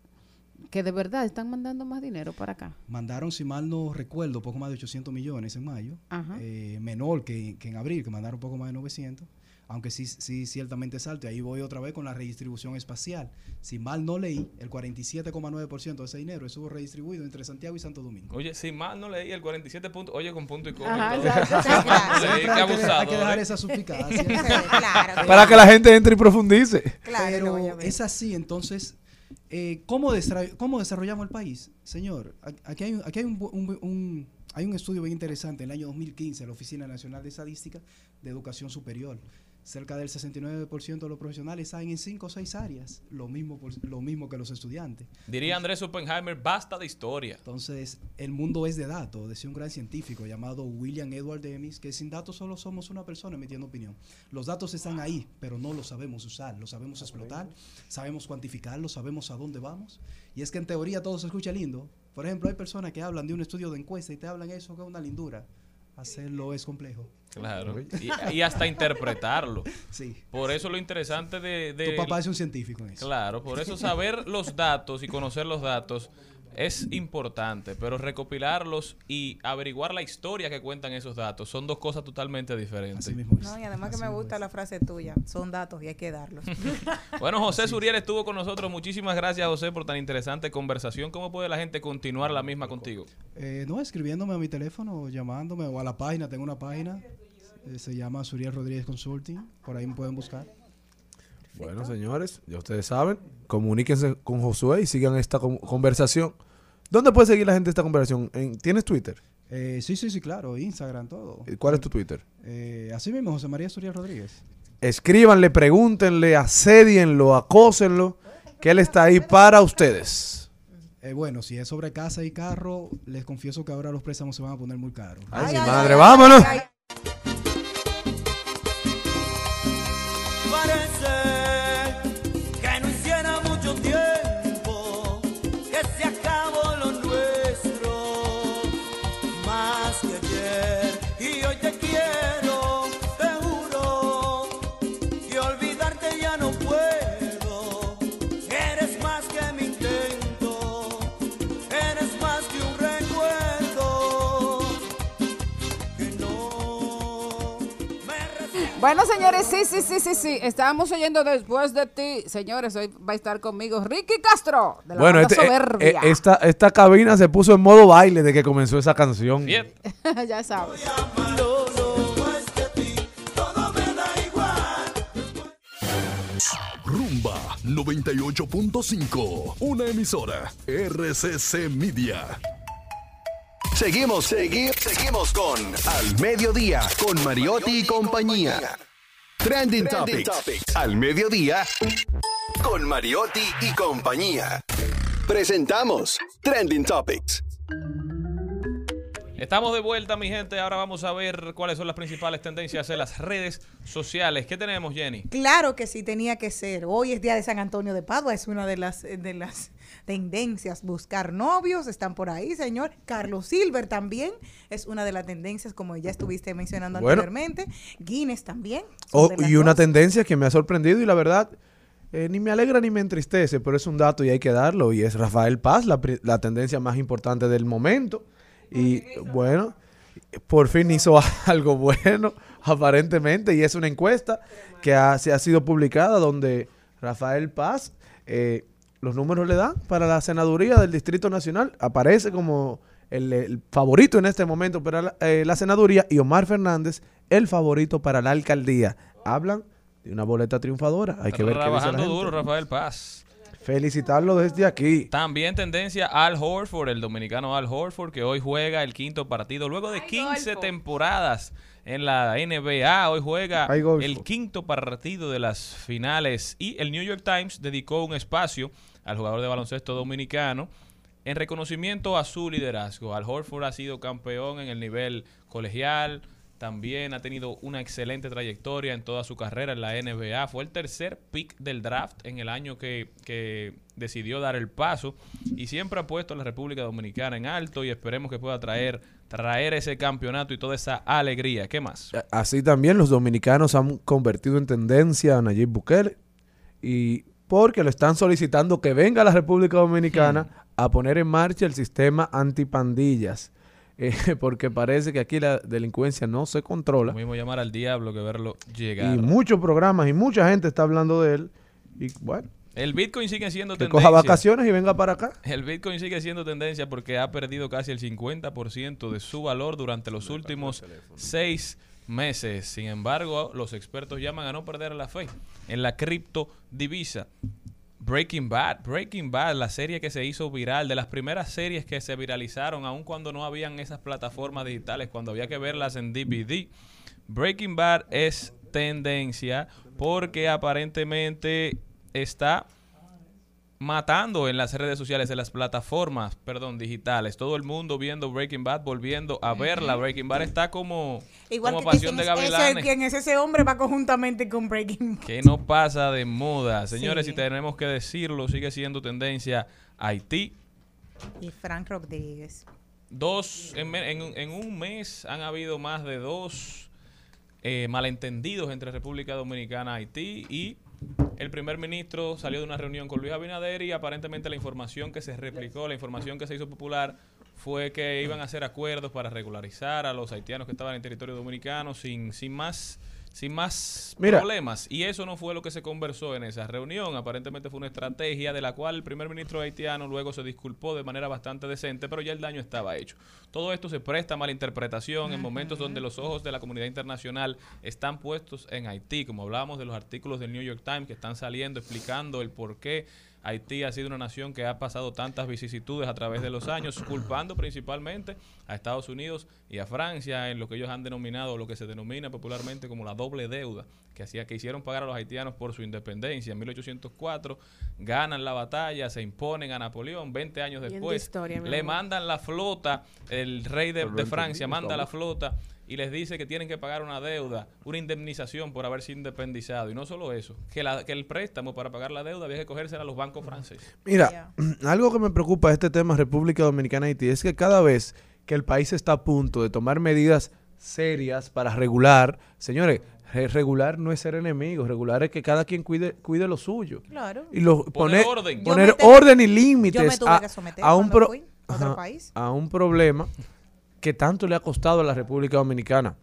Speaker 8: que de verdad están mandando más dinero para acá.
Speaker 12: Mandaron, si mal no recuerdo, poco más de 800 millones en mayo,
Speaker 8: Ajá.
Speaker 12: eh, menor que, que en abril, que mandaron poco más de 900, aunque sí, sí ciertamente es alto. Y ahí voy otra vez con la redistribución espacial. Si mal no leí, el 47,9% de ese dinero estuvo redistribuido entre Santiago y Santo Domingo.
Speaker 2: Oye, si mal no leí el 47 puntos, oye, con punto y coma.
Speaker 12: Claro. Hay hay que dejar
Speaker 2: ¿eh?
Speaker 12: esa suspicacia.
Speaker 4: Para que la gente entre y profundice.
Speaker 12: Pero es así, entonces, eh, ¿cómo, ¿cómo desarrollamos el país? Señor, aquí hay, aquí hay un, hay un estudio bien interesante en el año 2015 la Oficina Nacional de Estadística de Educación Superior. Cerca del 69% de los profesionales saben en 5 o 6 áreas, lo mismo, por- lo mismo que los estudiantes.
Speaker 2: Diría Andrés Oppenheimer, basta de historia.
Speaker 12: Entonces, el mundo es de datos, decía un gran científico llamado William Edward Demis, que sin datos solo somos una persona emitiendo opinión. Los datos están ahí, pero no los sabemos usar, los sabemos explotar, sabemos cuantificarlos, sabemos a dónde vamos. Y es que en teoría todo se escucha lindo. Por ejemplo, hay personas que hablan de un estudio de encuesta y te hablan eso que es una lindura. Hacerlo es complejo.
Speaker 2: Claro. Y, y hasta interpretarlo.
Speaker 12: Sí.
Speaker 2: Por eso lo interesante de... de
Speaker 12: Tu papá es un científico en eso.
Speaker 2: Claro, por eso saber los datos y conocer los datos es importante, pero recopilarlos y averiguar la historia que cuentan esos datos son dos cosas totalmente diferentes.
Speaker 3: No, y además que me gusta la frase tuya, son datos y hay que darlos.
Speaker 2: Bueno, José Suriel estuvo con nosotros. Muchísimas gracias, José, por tan interesante conversación. ¿Cómo puede la gente continuar la misma contigo?
Speaker 12: Eh, no, escribiéndome a mi teléfono, o llamándome o a la página, tengo una página, eh, se llama Suriel Rodríguez Consulting, por ahí me pueden buscar.
Speaker 4: Bueno, señores, ya ustedes saben, comuníquense con Josué y sigan esta con- conversación. ¿Dónde puede seguir la gente esta conversación? ¿En- ¿Tienes Twitter?
Speaker 12: Eh, sí, sí, sí, claro, Instagram, todo.
Speaker 4: ¿Y ¿Cuál es tu Twitter?
Speaker 12: Eh, así mismo, José María Suriel Rodríguez.
Speaker 4: Escríbanle, pregúntenle, asedienlo, acósenlo, que él está ahí para ustedes.
Speaker 12: Eh, bueno, si es sobre casa y carro, les confieso que ahora los préstamos se van a poner muy caros.
Speaker 4: Ay, mi madre, vámonos.
Speaker 1: Parece
Speaker 8: Bueno, señores, sí, sí, sí, sí, sí. Estábamos oyendo después de ti. Señores, hoy va a estar conmigo Ricky Castro, de la
Speaker 4: Bueno,
Speaker 8: banda
Speaker 4: este- eh,
Speaker 8: soberbia.
Speaker 4: eh, esta, esta cabina se puso en modo baile de que comenzó esa canción.
Speaker 8: ya sabes.
Speaker 6: Rumba 98.5. Una emisora. RCC Media.
Speaker 5: Seguimos, seguimos, seguimos con Al Mediodía, con Mariotti y compañía. Trending,
Speaker 6: Trending
Speaker 5: Topics. Al Mediodía, con Mariotti y compañía. Presentamos Trending Topics.
Speaker 2: Estamos de vuelta, mi gente. Ahora vamos a ver cuáles son las principales tendencias en las redes sociales. ¿Qué tenemos, Jenny?
Speaker 3: Claro que sí tenía que ser. Hoy es día de San Antonio de Padua, es una de las de las tendencias. Buscar novios, están por ahí, señor. Carlos Silver también es una de las tendencias, como ya estuviste mencionando
Speaker 4: Bueno.
Speaker 3: anteriormente. Guinness también.
Speaker 4: Oh, y una
Speaker 3: dos.
Speaker 4: tendencia que me ha sorprendido y la verdad eh, ni me alegra ni me entristece, pero es un dato y hay que darlo. Y es Rafael Paz, la, la tendencia más importante del momento. Y bueno, por fin hizo algo bueno, aparentemente, y es una encuesta que ha, se ha sido publicada donde Rafael Paz, eh, los números le dan para la senaduría del Distrito Nacional, aparece como el, el favorito en este momento para la, eh, la senaduría y Omar Fernández el favorito para la alcaldía. Hablan de una boleta triunfadora, hay que ver qué dice la
Speaker 2: Trabajando
Speaker 4: gente.
Speaker 2: duro, Rafael Paz.
Speaker 4: Felicitarlo desde aquí.
Speaker 2: También tendencia Al Horford, el dominicano Al Horford, que hoy juega el quinto partido luego de 15 temporadas en la NBA. Hoy juega el quinto partido de las finales y el New York Times dedicó un espacio al jugador de baloncesto dominicano en reconocimiento a su liderazgo. Al Horford ha sido campeón en el nivel colegial, también ha tenido una excelente trayectoria en toda su carrera en la NBA. Fue el tercer pick del draft en el año que, que decidió dar el paso y siempre ha puesto a la República Dominicana en alto y esperemos que pueda traer, traer ese campeonato y toda esa alegría. ¿Qué más?
Speaker 4: Así también los dominicanos han convertido en tendencia a Nayib Bukele y porque lo están solicitando que venga a la República Dominicana a poner en marcha el sistema antipandillas. Eh, porque parece que aquí la delincuencia no se controla.
Speaker 2: Lo mismo llamar al diablo que verlo llegar.
Speaker 4: Y muchos programas y mucha gente está hablando de él. Y bueno,
Speaker 2: El Bitcoin sigue siendo
Speaker 4: que
Speaker 2: tendencia.
Speaker 4: coja vacaciones y venga para acá.
Speaker 2: El Bitcoin sigue siendo tendencia porque ha perdido casi el 50% de su valor durante los últimos seis meses. Sin embargo, los expertos llaman a no perder la fe en la criptodivisa. Breaking Bad. Breaking Bad, la serie que se hizo viral, de las primeras series que se viralizaron, aun cuando no habían esas plataformas digitales, cuando había que verlas en DVD. Breaking Bad es tendencia porque aparentemente está matando en las redes sociales, en las plataformas, perdón, digitales. Todo el mundo viendo Breaking Bad, volviendo a verla. Breaking Bad está como,
Speaker 3: Igual
Speaker 2: como
Speaker 3: que
Speaker 2: pasión de
Speaker 3: dicen, ese-
Speaker 2: gavilanes.
Speaker 3: quien es ese hombre va conjuntamente con Breaking Bad.
Speaker 2: Que no pasa de moda. Señores,
Speaker 3: Sí.
Speaker 2: si tenemos que decirlo, sigue siendo tendencia Haití.
Speaker 3: Y Frank Rodríguez.
Speaker 2: Dos, en, me- en- en un mes han habido más de dos eh, malentendidos entre República Dominicana y Haití y el primer ministro salió de una reunión con Luis Abinader y aparentemente la información que se replicó, la información que se hizo popular fue que iban a hacer acuerdos para regularizar a los haitianos que estaban en territorio dominicano sin, sin más sin más
Speaker 4: Mira.
Speaker 2: problemas. Y eso no fue lo que se conversó en esa reunión. Aparentemente fue una estrategia de la cual el primer ministro haitiano luego se disculpó de manera bastante decente, pero ya el daño estaba hecho. Todo esto se presta a malinterpretación en momentos donde los ojos de la comunidad internacional están puestos en Haití, como hablábamos de los artículos del New York Times que están saliendo explicando el por qué Haití ha sido una nación que ha pasado tantas vicisitudes a través de los años, culpando principalmente a Estados Unidos y a Francia en lo que ellos han denominado, lo que se denomina popularmente como la doble deuda, que hacía que hicieron pagar a los haitianos por su independencia. En 1804 ganan la batalla, se imponen a Napoleón, 20 años después
Speaker 13: historia,
Speaker 2: le mandan la flota, el rey de, Francia manda la flota y les dice que tienen que pagar una deuda, una indemnización por haberse independizado. Y no solo eso, que, la, que el préstamo para pagar la deuda había que cogérsela a los bancos franceses.
Speaker 4: Mira, algo que me preocupa de este tema República Dominicana y Haití es que cada vez que el país está a punto de tomar medidas serias para regular, señores, re- regular no es ser enemigo, regular es que cada quien cuide, cuide lo suyo.
Speaker 3: Claro.
Speaker 4: Y lo,
Speaker 2: Poner
Speaker 4: poner,
Speaker 2: orden.
Speaker 4: Poner orden y
Speaker 3: yo me
Speaker 4: límites
Speaker 3: tuve
Speaker 4: a,
Speaker 3: que someter
Speaker 4: a un pro- ajá, a un problema que tanto le ha costado a la República Dominicana.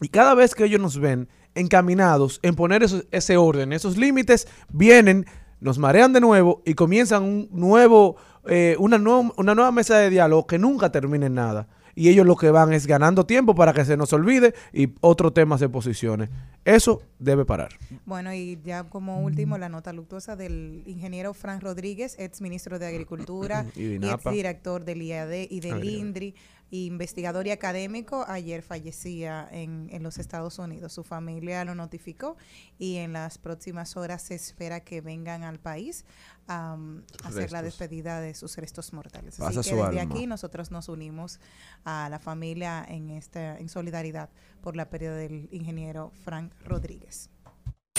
Speaker 4: Y cada vez que ellos nos ven encaminados en poner ese orden, esos límites, vienen, nos marean de nuevo y comienzan un nuevo, eh, una, nueva, una nueva mesa de diálogo que nunca termina en nada. Y ellos lo que van es ganando tiempo para que se nos olvide y otro tema se posicione. Eso debe parar.
Speaker 3: Bueno, y ya como último, la nota luctuosa del ingeniero Frank Rodríguez, ex ministro de Agricultura
Speaker 4: Y
Speaker 3: y, ex director del IAD y del. INDRI, investigador y académico, ayer fallecía en, en los Estados Unidos. Su familia lo notificó y en las próximas horas se espera que vengan al país a hacer la despedida de sus restos mortales.
Speaker 4: Pasa
Speaker 3: Así que desde
Speaker 4: alma.
Speaker 3: aquí nosotros nos unimos a la familia en, esta, en solidaridad por la pérdida del ingeniero Frank Rodríguez.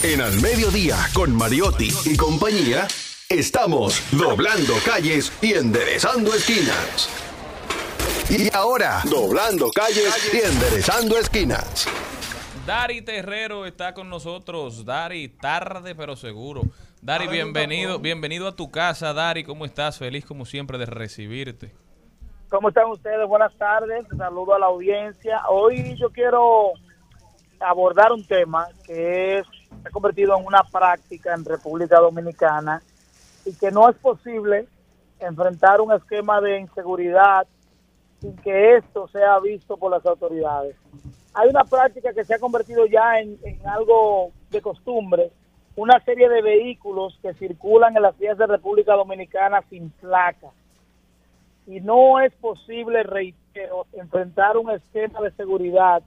Speaker 5: En Al Mediodía, con Mariotti y compañía, estamos doblando calles y enderezando esquinas. Y ahora, doblando calles y enderezando esquinas.
Speaker 2: Dari Terrero está con nosotros. Dari, tarde pero seguro. Dari, bienvenido, bienvenido a tu casa, Dari. ¿Cómo estás? Feliz como siempre de recibirte.
Speaker 14: ¿Cómo están ustedes? Buenas tardes. Saludo a la audiencia. Hoy yo quiero abordar un tema que es, se ha convertido en una práctica en República Dominicana y que no es posible enfrentar un esquema de inseguridad sin que esto sea visto por las autoridades. Hay una práctica que se ha convertido ya en, algo de costumbre, una serie de vehículos que circulan en las vías de República Dominicana sin placa y no es posible, reitero, enfrentar un esquema de seguridad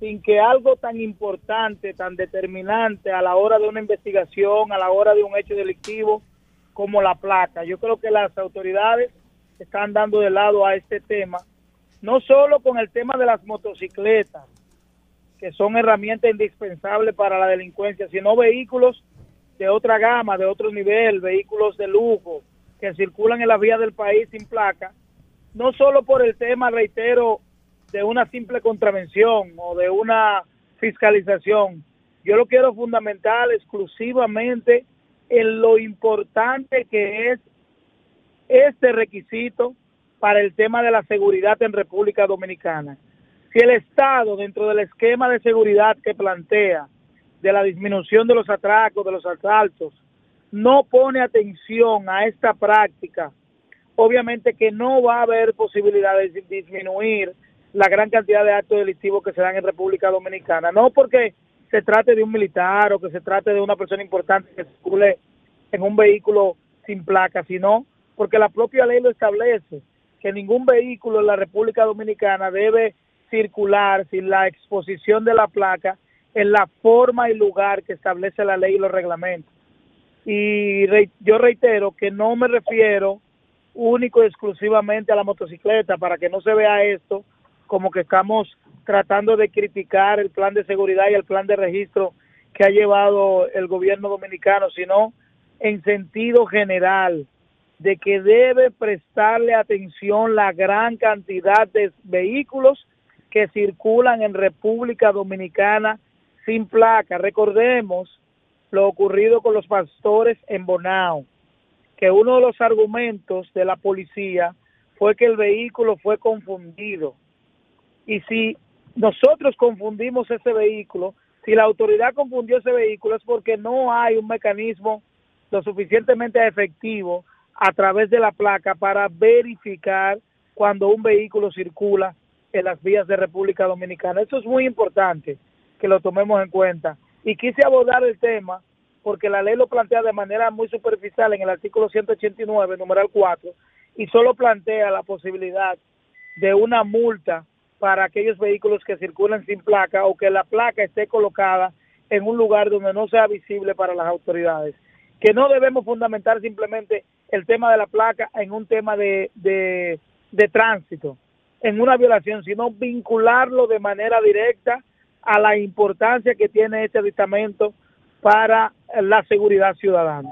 Speaker 14: sin que algo tan importante, tan determinante a la hora de una investigación, a la hora de un hecho delictivo, como la placa. Yo creo que las autoridades están dando de lado a este tema, no solo con el tema de las motocicletas, que son herramientas indispensables para la delincuencia, sino vehículos de otra gama, de otro nivel, vehículos de lujo, que circulan en las vías del país sin placa, no solo por el tema, reitero, de una simple contravención o de una fiscalización. Yo lo quiero fundamental exclusivamente en lo importante que es este requisito para el tema de la seguridad en República Dominicana. Si el Estado, dentro del esquema de seguridad que plantea, de la disminución de los atracos, de los asaltos, no pone atención a esta práctica, obviamente que no va a haber posibilidades de disminuir la gran cantidad de actos delictivos que se dan en República Dominicana. No porque se trate de un militar o que se trate de una persona importante que circule en un vehículo sin placa, sino porque la propia ley lo establece, que ningún vehículo en la República Dominicana debe circular sin la exposición de la placa en la forma y lugar que establece la ley y los reglamentos. Y yo reitero que no me refiero único y exclusivamente a la motocicleta para que no se vea esto como que estamos tratando de criticar el plan de seguridad y el plan de registro que ha llevado el gobierno dominicano, sino en sentido general de que debe prestarle atención la gran cantidad de vehículos que circulan en República Dominicana sin placa. Recordemos lo ocurrido con los pastores en Bonao, que uno de los argumentos de la policía fue que el vehículo fue confundido. Y si nosotros confundimos ese vehículo, si la autoridad confundió ese vehículo es porque no hay un mecanismo lo suficientemente efectivo a través de la placa para verificar cuando un vehículo circula en las vías de República Dominicana. Eso es muy importante que lo tomemos en cuenta. Y quise abordar el tema porque la ley lo plantea de manera muy superficial en el artículo 189, numeral 4, y solo plantea la posibilidad de una multa para aquellos vehículos que circulan sin placa o que la placa esté colocada en un lugar donde no sea visible para las autoridades. Que no debemos fundamentar simplemente el tema de la placa en un tema de, de, tránsito, en una violación, sino vincularlo de manera directa a la importancia que tiene este aditamento para la seguridad ciudadana.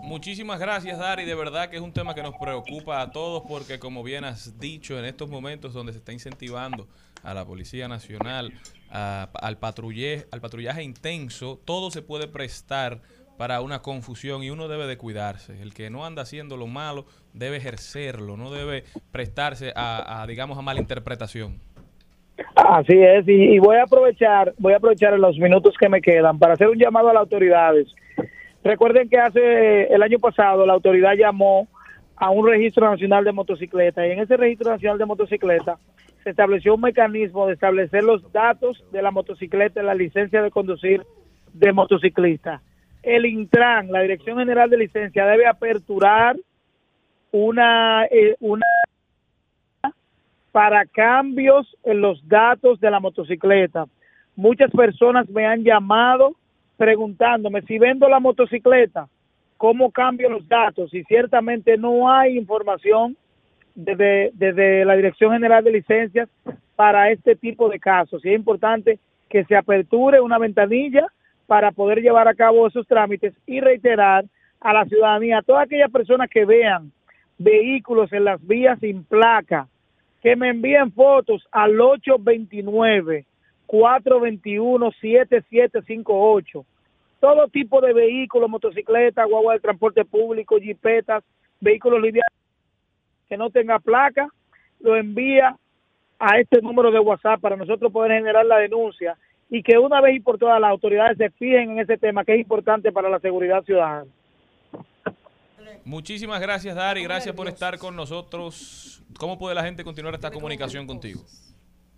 Speaker 2: Muchísimas gracias, Dari. De verdad que es un tema que nos preocupa a todos porque, como bien has dicho, en estos momentos donde se está incentivando a la Policía Nacional, al, patrullaje, al patrullaje intenso, todo se puede prestar para una confusión y uno debe de cuidarse. El que no anda haciendo lo malo debe ejercerlo, no debe prestarse a, digamos, a malinterpretación.
Speaker 14: Así es, y, voy a aprovechar, voy a aprovechar los minutos que me quedan para hacer un llamado a las autoridades. Recuerden que hace el año pasado la autoridad llamó a un registro nacional de motocicletas y en ese registro nacional de motocicletas se estableció un mecanismo de establecer los datos de la motocicleta en la licencia de conducir de motociclista. El Intran, la Dirección General de Licencia, debe aperturar una, eh, una para cambios en los datos de la motocicleta. Muchas personas me han llamado preguntándome si vendo la motocicleta, ¿cómo cambio los datos? Y ciertamente no hay información desde, desde la Dirección General de Licencias para este tipo de casos. Y es importante que se aperture una ventanilla para poder llevar a cabo esos trámites y reiterar a la ciudadanía, a todas aquellas personas que vean vehículos en las vías sin placa, que me envíen fotos al 829-421-7758. Todo tipo de vehículos, motocicletas, guagua de transporte público, jipetas, vehículos livianos que no tenga placa, lo envía a este número de WhatsApp para nosotros poder generar la denuncia y que una vez y por todas las autoridades se fijen en ese tema que es importante para la seguridad ciudadana.
Speaker 2: Muchísimas gracias, Dari. Gracias por estar con nosotros. ¿Cómo puede la gente continuar esta comunicación contigo?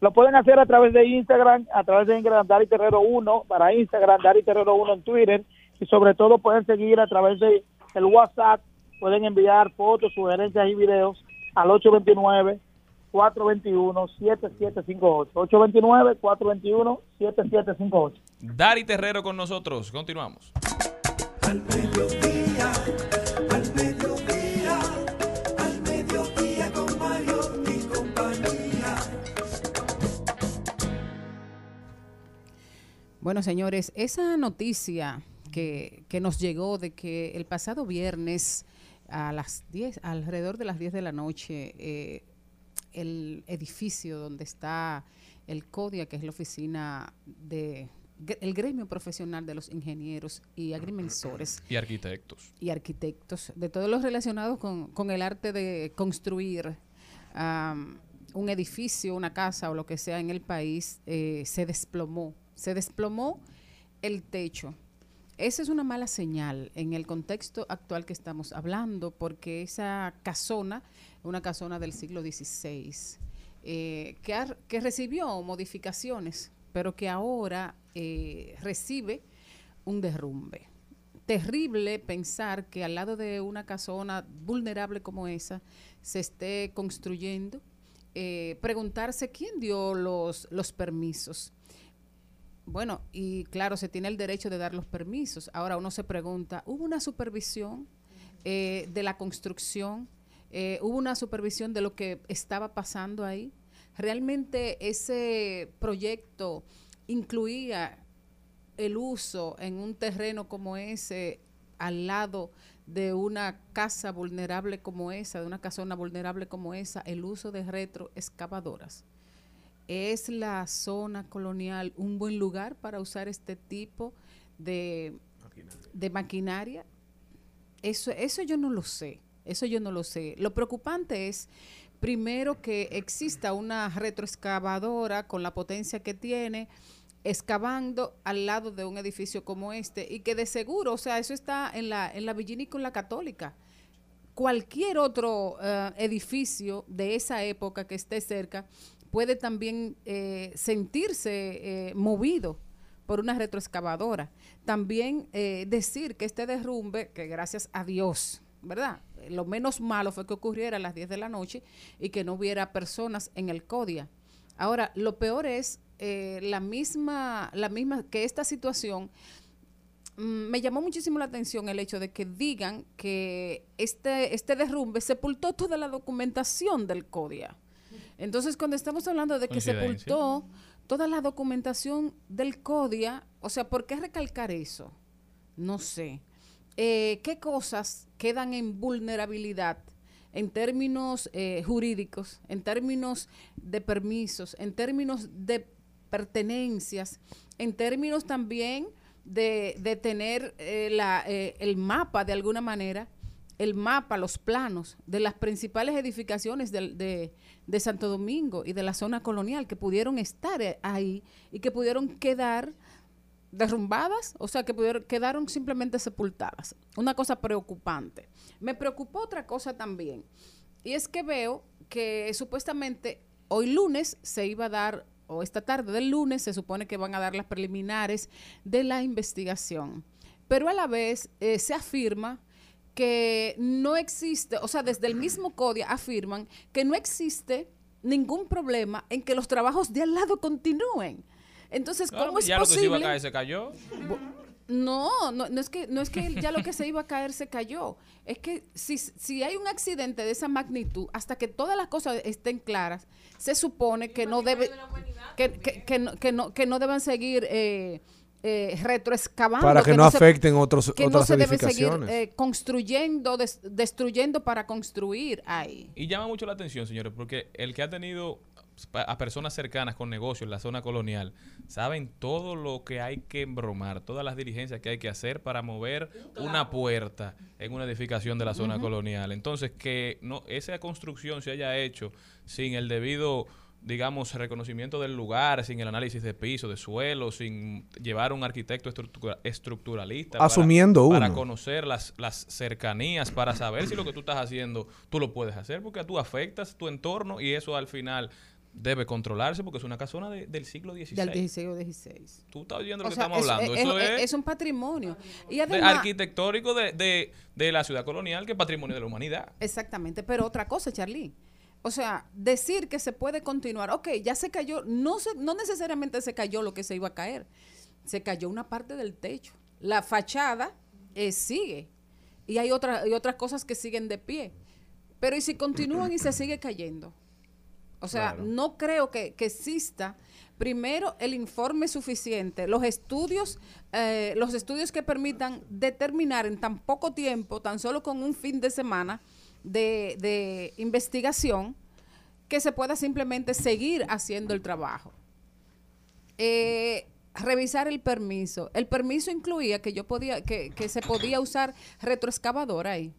Speaker 14: Lo pueden hacer a través de Instagram, a través de Instagram Dari Terrero 1, para Instagram Dari Terrero 1 en Twitter, y sobre todo pueden seguir a través de el WhatsApp, pueden enviar fotos, sugerencias y videos al 829 421 7758 829 421 7758
Speaker 2: Dari Terrero con nosotros. Continuamos.
Speaker 1: Al
Speaker 8: Bueno, señores, esa noticia que, nos llegó de que el pasado viernes a las 10, alrededor de las 10 de la noche, eh, el edificio donde está el CODIA, que es la oficina de el gremio profesional de los ingenieros y agrimensores.
Speaker 2: Y arquitectos.
Speaker 8: Y arquitectos, de todos los relacionados con, el arte de construir un edificio, una casa o lo que sea en el país, eh, se desplomó se desplomó el techo. Esa es una mala señal en el contexto actual que estamos hablando, porque esa casona, una casona del siglo XVI, eh, que, recibió modificaciones, pero que ahora eh, recibe un derrumbe. terrible pensar que al lado de una casona vulnerable como esa se esté construyendo. Eh, preguntarse quién dio los, los permisos. Bueno, y claro, se tiene el derecho de dar los permisos. Ahora uno se pregunta, ¿hubo una supervisión eh, de la construcción? Eh, ¿Hubo una supervisión de lo que estaba pasando ahí? ¿Realmente ese proyecto incluía el uso en un terreno como ese al lado de una casa vulnerable como esa, de una casona vulnerable como esa, el uso de retroexcavadoras. ¿Es la zona colonial un buen lugar para usar este tipo de maquinaria? De maquinaria? Eso, eso yo no lo sé, eso yo no lo sé. Lo preocupante es, primero, que exista una retroexcavadora con la potencia que tiene, excavando al lado de un edificio como este y que de seguro, o sea, eso está en la, en la Villinícola Católica. Cualquier otro eh, edificio de esa época que esté cerca puede también eh, sentirse eh, movido por una retroexcavadora. También decir que este derrumbe, que gracias a Dios, ¿verdad? Lo menos malo fue que ocurriera a las 10 de la noche y que no hubiera personas en el CODIA. Ahora, lo peor es eh, la misma, la misma, que esta situación mm, me llamó muchísimo la atención el hecho de que digan que este, este derrumbe sepultó toda la documentación del CODIA. Entonces, cuando estamos hablando de que sepultó toda la documentación del CODIA, o sea, ¿por qué recalcar eso? No sé. Eh, ¿Qué cosas quedan en vulnerabilidad en términos eh, jurídicos, en términos de permisos, en términos de pertenencias, en términos también de, de tener eh, la, eh, el mapa de alguna manera, el mapa, los planos de las principales edificaciones de, de, Santo Domingo y de la zona colonial que pudieron estar eh, ahí y que pudieron quedar derrumbadas, o sea, que pudieron, quedaron simplemente sepultadas. Una cosa preocupante. Me preocupó otra cosa también, y es que veo que supuestamente hoy lunes se iba a dar o esta tarde del lunes se supone que van a dar las preliminares de la investigación. Pero a la vez eh, se afirma que no existe, o sea, desde el mismo CODIA afirman que no existe ningún problema en que los trabajos de al lado continúen. Entonces, ¿cómo es
Speaker 2: ya
Speaker 8: posible?
Speaker 2: lo que se iba a caer se cayó.
Speaker 8: No, no, no es que no es que ya lo que se iba a caer se cayó. Es que si, si hay un accidente de esa magnitud, hasta que todas las cosas estén claras, se supone que no debe que, que, que, no, que, no, que no deben seguir eh, eh, retroexcavando.
Speaker 4: Para que, no, afecten otros,
Speaker 8: que
Speaker 4: otras
Speaker 8: no se
Speaker 4: edificaciones.
Speaker 8: Debe seguir, eh, construyendo, des, destruyendo para construir ahí.
Speaker 2: Y llama mucho la atención, señores, porque el que ha tenido a personas cercanas con negocios en la zona colonial saben todo lo que hay que embromar, todas las diligencias que hay que hacer para mover una puerta en una edificación de la zona uh -huh. colonial. Entonces, que no esa construcción se haya hecho sin el debido digamos, reconocimiento del lugar, sin el análisis de piso, de suelo, sin llevar un arquitecto estructura, estructuralista.
Speaker 4: Asumiendo
Speaker 2: para,
Speaker 4: uno.
Speaker 2: Para conocer las, las cercanías, para saber si lo que tú estás haciendo, tú lo puedes hacer, porque tú afectas tu entorno y eso al final debe controlarse porque es una casona de, del siglo XVI.
Speaker 8: Del 16 o 16.
Speaker 2: Tú estás oyendo lo
Speaker 8: o
Speaker 2: que
Speaker 8: sea,
Speaker 2: estamos
Speaker 8: es,
Speaker 2: hablando.
Speaker 8: Es,
Speaker 2: Eso
Speaker 8: es,
Speaker 2: es,
Speaker 8: un patrimonio. Y
Speaker 2: además, de arquitectónico de, de, de, la ciudad colonial que es patrimonio de la humanidad.
Speaker 8: Exactamente. Pero otra cosa, Charlie. O sea, decir que se puede continuar, ok, ya se cayó, no, se, no necesariamente se cayó lo que se iba a caer, se cayó una parte del techo. La fachada eh, sigue y hay, otra, hay otras cosas que siguen de pie. Pero ¿y si continúan y se sigue cayendo? O sea, claro. no creo que, que, exista primero el informe suficiente, los estudios, eh, los estudios que permitan determinar en tan poco tiempo, tan solo con un fin de semana, de, de, investigación que se pueda simplemente seguir haciendo el trabajo. Eh, revisar el permiso. El permiso incluía que yo podía, que, que se podía usar retroexcavadora ahí.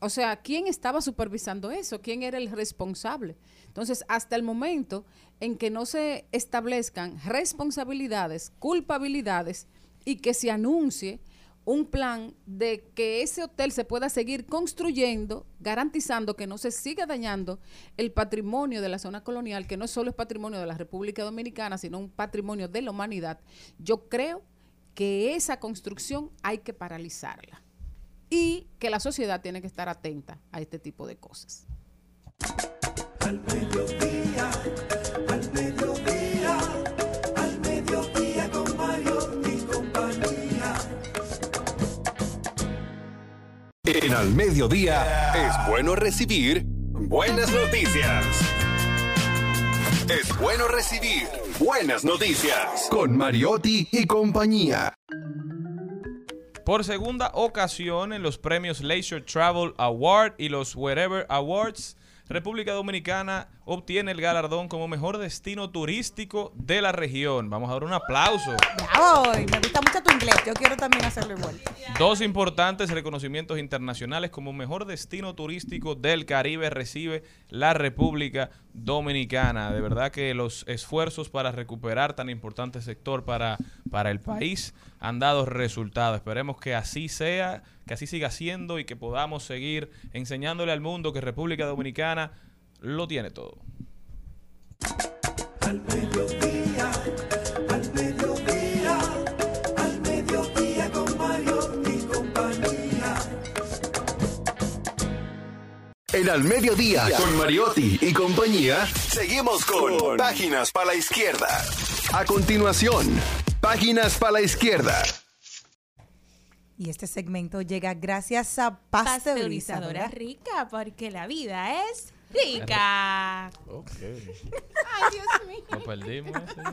Speaker 8: O sea, ¿quién estaba supervisando eso? ¿Quién era el responsable? Entonces, hasta el momento en que no se establezcan responsabilidades, culpabilidades y que se anuncie un plan de que ese hotel se pueda seguir construyendo, garantizando que no se siga dañando el patrimonio de la zona colonial, que no solo es patrimonio de la República Dominicana, sino un patrimonio de la humanidad, yo creo que esa construcción hay que paralizarla y que la sociedad tiene que estar atenta a este tipo de cosas.
Speaker 5: En Al Mediodía es bueno recibir buenas noticias. Es bueno recibir buenas noticias con Mariotti y compañía.
Speaker 2: Por segunda ocasión en los premios Leisure Travel Award y los Wherever Awards, República Dominicana obtiene el galardón como mejor destino turístico de la región. Vamos a dar un aplauso.
Speaker 3: Bravo, y me gusta mucho tu inglés. Yo quiero también hacerlo igual.
Speaker 2: Dos importantes reconocimientos internacionales como mejor destino turístico del Caribe recibe la República Dominicana. De verdad que los esfuerzos para recuperar tan importante sector para, para el país han dado resultados. Esperemos que así sea, que así siga siendo y que podamos seguir enseñándole al mundo que República Dominicana lo tiene todo.
Speaker 1: Al mediodía, al mediodía, al mediodía con Mario y compañía.
Speaker 5: En Al Mediodía con Mariotti y compañía, seguimos con Páginas para la Izquierda. A continuación, Páginas para la Izquierda.
Speaker 3: Y este segmento llega gracias a Pasteurizadora
Speaker 13: Pasteurizadora rica, porque la vida es rica.
Speaker 2: Ok.
Speaker 13: Ay, Dios mío.
Speaker 2: Lo perdimos. ¿no?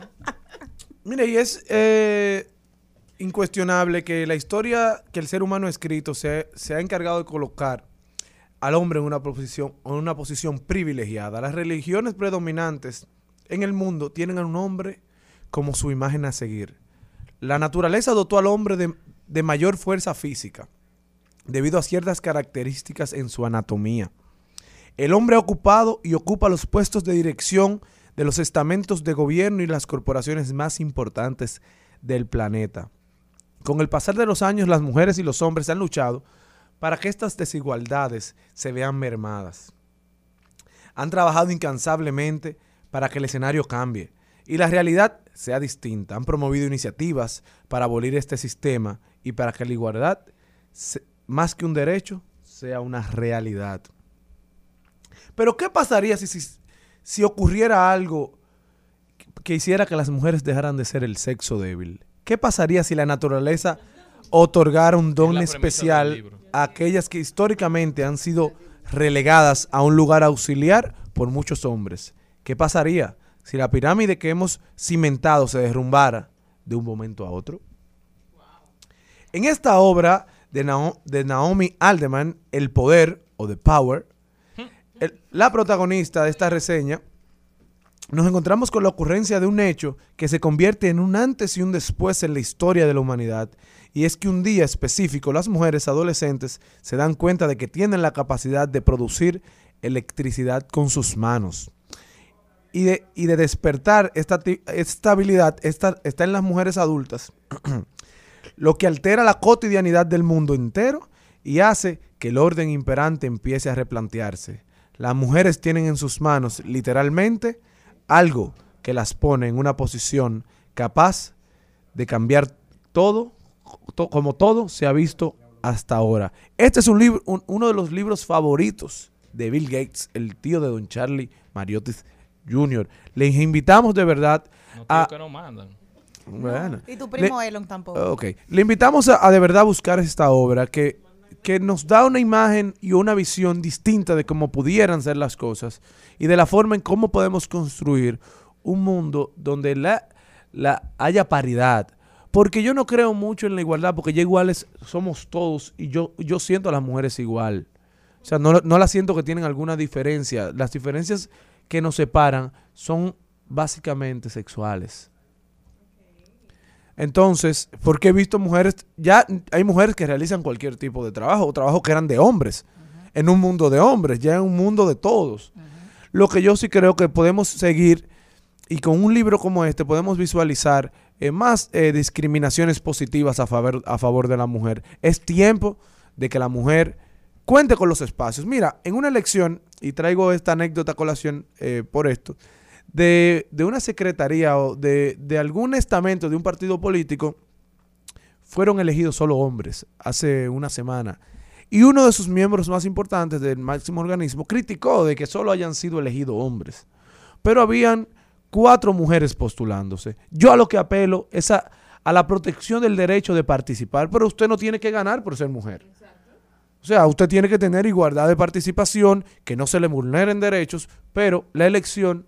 Speaker 4: Mire, y es eh, incuestionable que la historia que el ser humano ha escrito se, se ha encargado de colocar al hombre en una posición, en una posición privilegiada. Las religiones predominantes en el mundo tienen a un hombre como su imagen a seguir. La naturaleza dotó al hombre de, de mayor fuerza física debido a ciertas características en su anatomía. El hombre ha ocupado y ocupa los puestos de dirección de los estamentos de gobierno y las corporaciones más importantes del planeta. Con el pasar de los años, las mujeres y los hombres han luchado para que estas desigualdades se vean mermadas. Han trabajado incansablemente para que el escenario cambie y la realidad sea distinta. Han promovido iniciativas para abolir este sistema y para que la igualdad, se- más que un derecho, sea una realidad. Pero ¿qué pasaría si, si, si ocurriera algo que- hiciera que las mujeres dejaran de ser el sexo débil? ¿Qué pasaría si la naturaleza otorgara un don especial a aquellas que históricamente han sido relegadas a un lugar auxiliar por muchos hombres? ¿Qué pasaría si la pirámide que hemos cimentado se derrumbara de un momento a otro? En esta obra de, Nao- de Naomi Alderman, El Poder o The Power, la protagonista de esta reseña, nos encontramos con la ocurrencia de un hecho que se convierte en un antes y un después en la historia de la humanidad. Y es que un día específico las mujeres adolescentes se dan cuenta de que tienen la capacidad de producir electricidad con sus manos. Y de, y de despertar esta, esta habilidad está en las mujeres adultas lo que altera la cotidianidad del mundo entero y hace que el orden imperante empiece a replantearse. Las mujeres tienen en sus manos literalmente algo que las pone en una posición capaz de cambiar todo, to- como todo se ha visto hasta ahora. Este es un libro, un- uno de los libros favoritos de Bill Gates, el tío de Don Charlie Mariotti Jr. Les invitamos de verdad
Speaker 2: No
Speaker 4: a...
Speaker 2: que no mandan.
Speaker 4: Bueno.
Speaker 3: Y tu primo
Speaker 4: Le-
Speaker 3: Elon tampoco.
Speaker 4: Ok. Le invitamos a, a de verdad buscar esta obra que, que nos da una imagen y una visión distinta de cómo pudieran ser las cosas y de la forma en cómo podemos construir un mundo donde la, la haya paridad. Porque yo no creo mucho en la igualdad, porque ya iguales somos todos y yo, yo siento a las mujeres igual. O sea, no, no las siento que tienen alguna diferencia. Las diferencias que nos separan son básicamente sexuales. Entonces, porque he visto mujeres, ya hay mujeres que realizan cualquier tipo de trabajo, o trabajos que eran de hombres, en un mundo de hombres, ya en un mundo de todos. Lo que yo sí creo que podemos seguir, y con un libro como este podemos visualizar eh, más eh, discriminaciones positivas a favor, a favor de la mujer. Es tiempo de que la mujer cuente con los espacios. Mira, en una elección, y traigo esta anécdota colación eh, por esto, de, de una secretaría o de, de algún estamento de un partido político, fueron elegidos solo hombres hace una semana. Y uno de sus miembros más importantes del máximo organismo criticó de que solo hayan sido elegidos hombres. Pero habían cuatro mujeres postulándose. Yo a lo que apelo es a la protección del derecho de participar, pero usted no tiene que ganar por ser mujer. O sea, usted tiene que tener igualdad de participación, que no se le vulneren derechos, pero la elección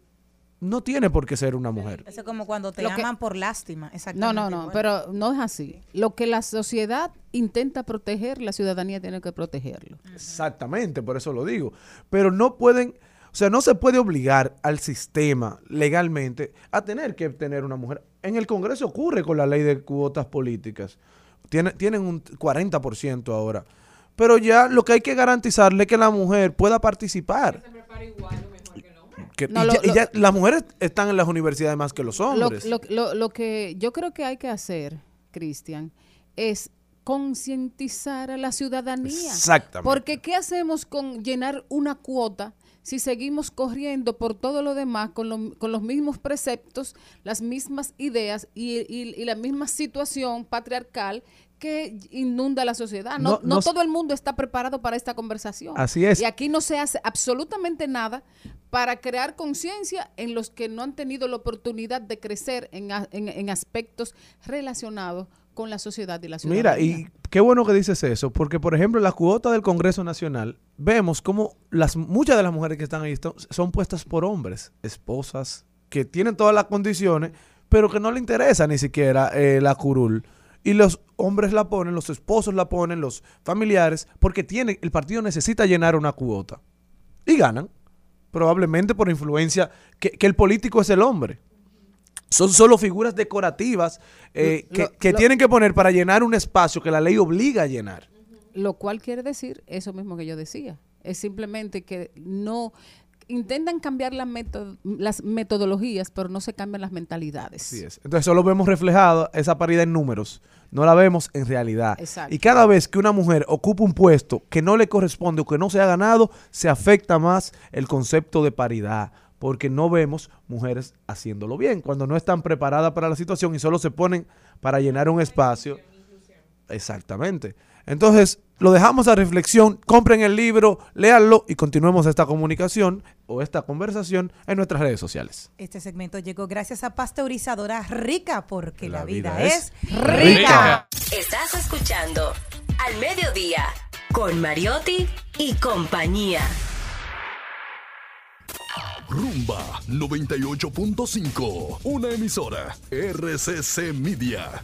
Speaker 4: no tiene por qué ser una mujer.
Speaker 3: Eso es como cuando te
Speaker 8: Lo que-
Speaker 3: llaman por lástima.
Speaker 8: No,
Speaker 3: Exactamente.
Speaker 8: no, no,
Speaker 3: igual.
Speaker 8: pero no es así. Lo que la sociedad intenta proteger, la ciudadanía tiene que protegerlo.
Speaker 4: Exactamente, por eso lo digo. Pero no pueden, o sea, no se puede obligar al sistema legalmente a tener que tener una mujer. En el Congreso ocurre con la ley de cuotas políticas. Tiene- tienen un 40% ahora. Pero ya lo que hay que garantizarle es que la mujer pueda participar. Que-
Speaker 8: No,
Speaker 4: y
Speaker 8: lo-
Speaker 4: ya- y
Speaker 8: lo-
Speaker 4: ya las mujeres están en las universidades más que los
Speaker 8: Lo,
Speaker 4: hombres.
Speaker 8: lo- lo- lo que yo creo que hay que hacer, Cristian, es concientizar a la ciudadanía.
Speaker 4: Exactamente.
Speaker 8: Porque ¿qué hacemos con llenar una cuota si seguimos corriendo por todo lo demás con, lo- con los mismos preceptos, las mismas ideas y, y- y la misma situación patriarcal que inunda la sociedad? No,
Speaker 4: No-
Speaker 8: no
Speaker 4: no-
Speaker 8: todo el mundo está preparado para esta conversación.
Speaker 4: Así es.
Speaker 8: Y aquí no se hace absolutamente nada para crear conciencia en los que no han tenido la oportunidad de crecer en, en- en aspectos relacionados con la sociedad y la ciudadanía.
Speaker 4: Mira, y qué bueno que dices eso, porque por ejemplo, la cuota del Congreso Nacional, vemos como las muchas de las mujeres que están ahí esto- son puestas por hombres, esposas, que tienen todas las condiciones, pero que no le interesa ni siquiera eh, la curul. Y los hombres la ponen, los esposos la ponen, los familiares, porque tiene, el partido necesita llenar una cuota. Y ganan, probablemente por influencia, que, que el político es el hombre. Son solo figuras decorativas eh,
Speaker 8: Lo-
Speaker 4: que, que
Speaker 8: lo-
Speaker 4: tienen que poner para llenar un espacio que la ley obliga a llenar.
Speaker 8: Lo cual quiere decir eso mismo que yo decía. Es simplemente que no intentan cambiar la meto- las metodologías, pero no se cambian las mentalidades.
Speaker 4: Así es. Entonces solo vemos reflejada esa paridad en números, no la vemos en realidad.
Speaker 8: Exacto.
Speaker 4: Y cada vez que una mujer ocupa un puesto que no le corresponde o que no se ha ganado, se afecta más el concepto de paridad, porque no vemos mujeres haciéndolo bien, cuando no están preparadas para la situación y solo se ponen para llenar un espacio. Exactamente. Entonces, lo dejamos a reflexión, compren el libro, léanlo y continuemos esta comunicación o esta conversación en nuestras redes sociales.
Speaker 3: Este segmento llegó gracias a Pasteurizadora Rica, porque la,
Speaker 4: La
Speaker 3: vida,
Speaker 4: vida
Speaker 3: es
Speaker 4: es
Speaker 3: rica.
Speaker 10: Estás escuchando Al Mediodía con Mariotti y compañía.
Speaker 6: Rumba 98.5. Una emisora. RCC Media.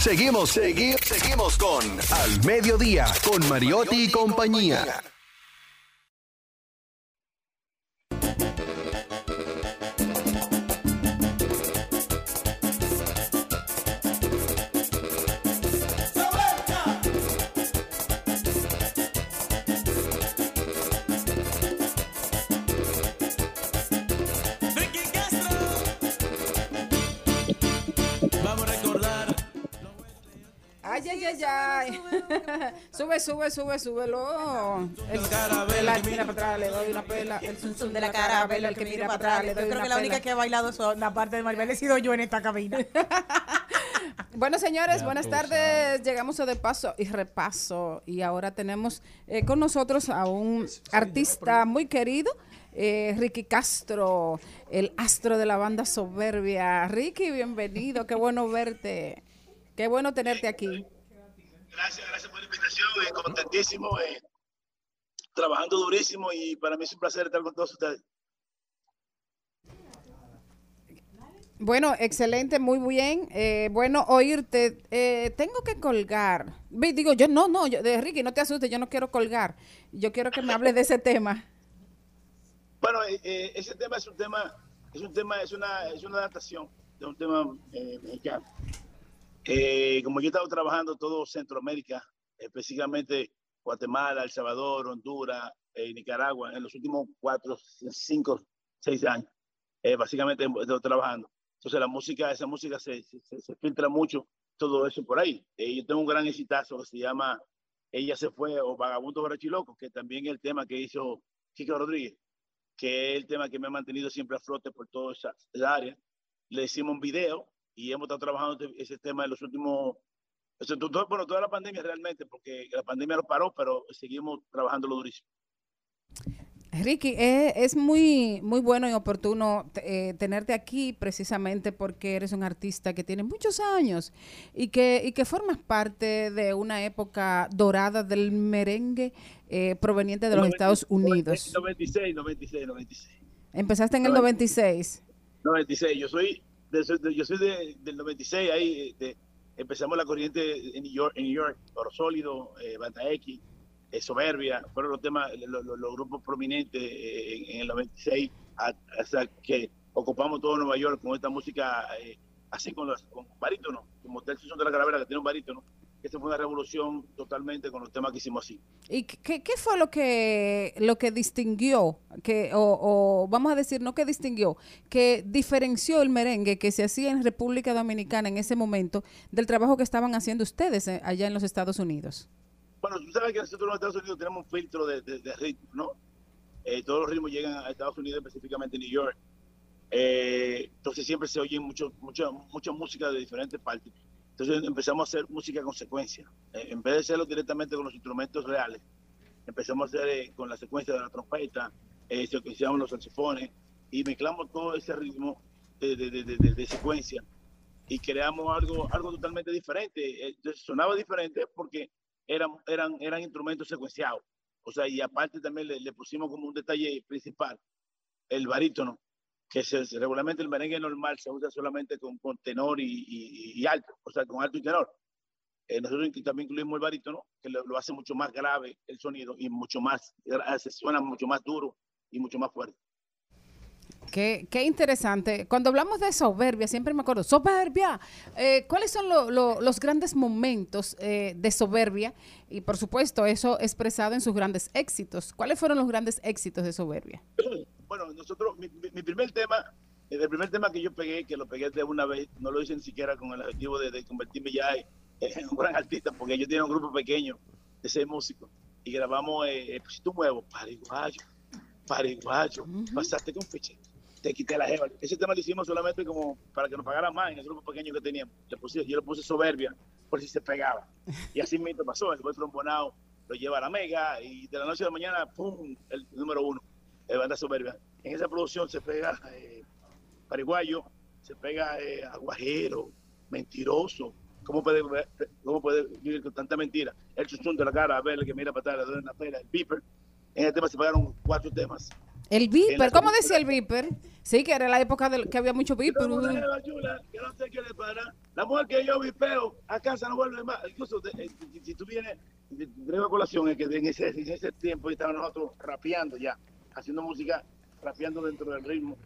Speaker 5: Seguimos, segui- seguimos con Al Mediodía, con Mariotti y compañía.
Speaker 8: Ay, ay, ay, ay. sube, sube, sube, súbelo. El,
Speaker 15: carabela
Speaker 8: el-
Speaker 15: que
Speaker 8: mira para atrás, le doy una pela. El
Speaker 3: de la carabela, el que mira para atrás.
Speaker 8: le doy
Speaker 3: Yo creo que la única que ha bailado eso, la parte de Maribel, he sido yo en esta cabina.
Speaker 8: Bueno, señores,
Speaker 3: Ya
Speaker 8: buenas tardes. Llegamos a de paso y repaso. Y ahora tenemos eh, con nosotros a un artista muy querido, eh, Ricky Castro, el astro de la banda Soberbia. Ricky, bienvenido. Qué bueno verte. Qué bueno tenerte aquí.
Speaker 16: Gracias, gracias por la invitación. Eh, contentísimo, eh, trabajando durísimo y para mí es un placer estar con todos ustedes.
Speaker 8: Bueno, excelente, muy bien. Eh, bueno, oírte. Eh, tengo que colgar. Digo, yo no, no, yo, de Ricky, no te asustes, yo no quiero colgar. Yo quiero que me hables de ese tema.
Speaker 16: Bueno, eh, ese tema es un tema, es un tema, es una, es una adaptación de un tema eh, mexicano. Eh, como yo he estado trabajando todo Centroamérica, específicamente Guatemala, El Salvador, Honduras, eh, Nicaragua, en los últimos cuatro, cinco, seis años, eh, básicamente he estado trabajando. Entonces la música, esa música se, se, se filtra mucho, todo eso por ahí. Eh, yo tengo un gran exitazo que se llama Ella se fue o Vagabundo Barachiloco, que también es el tema que hizo Chico Rodríguez, que es el tema que me ha mantenido siempre a flote por toda esa, esa área. Le hicimos un video y hemos estado trabajando este- ese tema en los últimos bueno, toda la pandemia realmente, porque la pandemia lo paró, pero seguimos trabajando lo durísimo.
Speaker 8: Ricky, eh, es muy, muy bueno y oportuno eh, tenerte aquí precisamente porque eres un artista que tiene muchos años y que, y que formas parte de una época dorada del merengue eh, proveniente de los Estados Unidos.
Speaker 16: 96, 96, 96.
Speaker 8: Empezaste en el 96.
Speaker 16: 96, yo soy, yo soy de, del 96, ahí de, empezamos la corriente en New York, en New York Oro Sólido, Banda X eh, soberbia, fueron los temas, los, grupos prominentes eh, en, el 96, hasta que ocupamos todo Nueva York con esta música eh, así con, los, con barítono, como Tel de la Calavera que tiene un barítono. Esa fue una revolución totalmente con los temas que hicimos así.
Speaker 8: ¿Y qué, qué fue lo que lo que distinguió, que o, o, vamos a decir, no que distinguió, que diferenció el merengue que se hacía en República Dominicana en ese momento del trabajo que estaban haciendo ustedes allá en los Estados Unidos?
Speaker 16: Bueno, tú sabes que nosotros en los Estados Unidos tenemos un filtro de, de, ritmo, ¿no? Eh, todos los ritmos llegan a Estados Unidos, específicamente New York. Eh, entonces siempre se oye mucho, mucha, mucha música de diferentes partes. Entonces empezamos a hacer música con secuencia. Eh, en vez de hacerlo directamente con los instrumentos reales, empezamos a hacer con la secuencia de la trompeta, eh, secuenciamos los saxofones y mezclamos todo ese ritmo de, de, de, de, secuencia y creamos algo, algo totalmente diferente. Entonces sonaba diferente porque eran, eran, eran instrumentos secuenciados. O sea, y aparte también le, pusimos como un detalle principal, el barítono, que se, regularmente el merengue normal se usa solamente con, con tenor y, alto, o sea, con alto y tenor. Eh, nosotros también incluimos el barítono, que lo, lo, hace mucho más grave el sonido y mucho más, se suena mucho más duro y mucho más fuerte.
Speaker 8: Qué, qué, interesante. Cuando hablamos de soberbia, siempre me acuerdo, soberbia. Eh, ¿Cuáles son los grandes momentos eh, de soberbia? Y por supuesto, eso expresado en sus grandes éxitos. ¿Cuáles fueron los grandes éxitos de soberbia?
Speaker 16: Bueno, nosotros, mi, primer tema, el primer tema que yo pegué, que lo pegué de una vez, no lo hice ni siquiera con el objetivo de, convertirme ya en, un gran artista, porque yo tenía un grupo pequeño de seis músicos y grabamos eh, pues, tu Nuevo, Pariguayo, Pariguayo, pasaste con fecha te quité la jeva. Ese tema lo hicimos solamente como para que nos pagaran más en el grupo pequeño que teníamos. Le puse, yo le puse soberbia por si se pegaba. Y así mismo pasó. El buen trombonado lo lleva a la mega y de la noche a la mañana, ¡pum! El número uno, el banda soberbia. En esa producción se pega eh, Paraguayo, se pega eh, Aguajero, Mentiroso. ¿Cómo puede, ¿Cómo puede vivir con tanta mentira? El chuchón de la cara, a ver, el que mira para atrás, la pera, el beeper. En ese tema se pegaron cuatro temas.
Speaker 8: El Viper, ¿cómo decía el Viper? Sí, que era la época de que había mucho Viper.
Speaker 16: La mujer que yo vipeo, a casa no vuelve más. Incluso eh, si, tú vienes, de colación es que en ese, en ese tiempo estábamos nosotros rapeando ya, haciendo música, rapeando dentro del ritmo,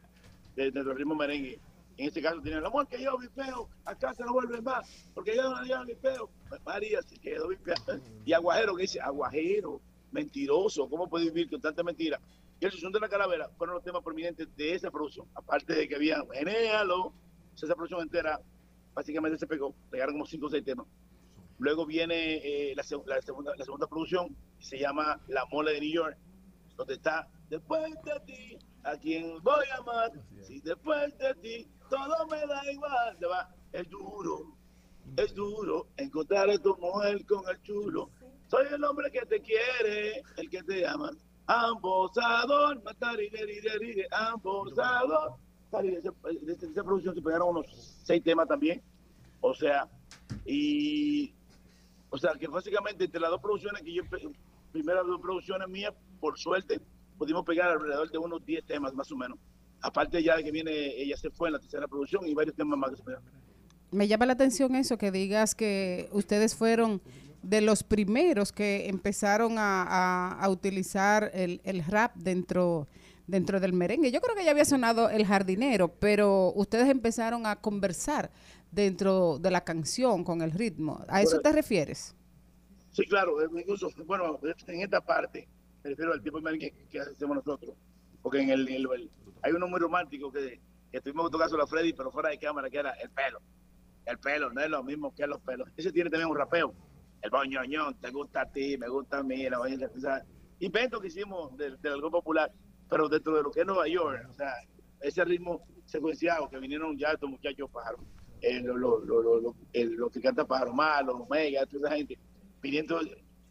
Speaker 16: dentro del ritmo merengue. En este caso tiene la mujer que yo vipeo, a casa no vuelve más, porque yo no llevo vipeo. María se quedó vipeando. Y Aguajero que dice, Aguajero, mentiroso, ¿cómo puede vivir con tanta mentira? y el Susun de la Calavera fueron los temas prominentes de esa producción. Aparte de que había Genéalo, esa producción entera básicamente se pegó, pegaron como cinco o seis temas. Luego viene eh, la, segunda, la segunda producción, se llama La Mole de New York, donde está Después de ti, a quien voy a amar, si después de ti todo me da igual, es duro, es duro encontrar a tu mujer con el chulo. Soy el hombre que te quiere, el que te ama ambosador, matar y herir, ambosador. De esa producción se pegaron unos seis temas también. O sea, y. O sea, que básicamente entre las dos producciones que yo. Primeras dos producciones mías, por suerte, pudimos pegar alrededor de unos 10 temas más o menos. Aparte ya de que viene, ella se fue en la tercera producción y varios temas más.
Speaker 8: Me llama la atención eso, que digas que ustedes fueron de los primeros que empezaron a, utilizar el, rap dentro, dentro del merengue. Yo creo que ya había sonado el jardinero, pero ustedes empezaron a conversar dentro de la canción con el ritmo. ¿A eso te refieres?
Speaker 16: Sí, claro. Eh, incluso, bueno, en esta parte me refiero al tipo merengue que hacemos nosotros. Porque en el, hay uno muy romántico que, que tuvimos que tocar la Freddy, pero fuera de cámara, que era el pelo. El pelo no es lo mismo que los pelos. Ese tiene también un rapeo el boñoñón, te gusta a ti, me gusta a mí, la o sea, invento que hicimos del, algo popular, pero dentro de lo que es Nueva York, o sea, ese ritmo secuenciado que vinieron ya estos muchachos pájaros eh, lo, lo, lo, lo, lo que canta Pájaro Malo, Omega, toda esa gente, viniendo,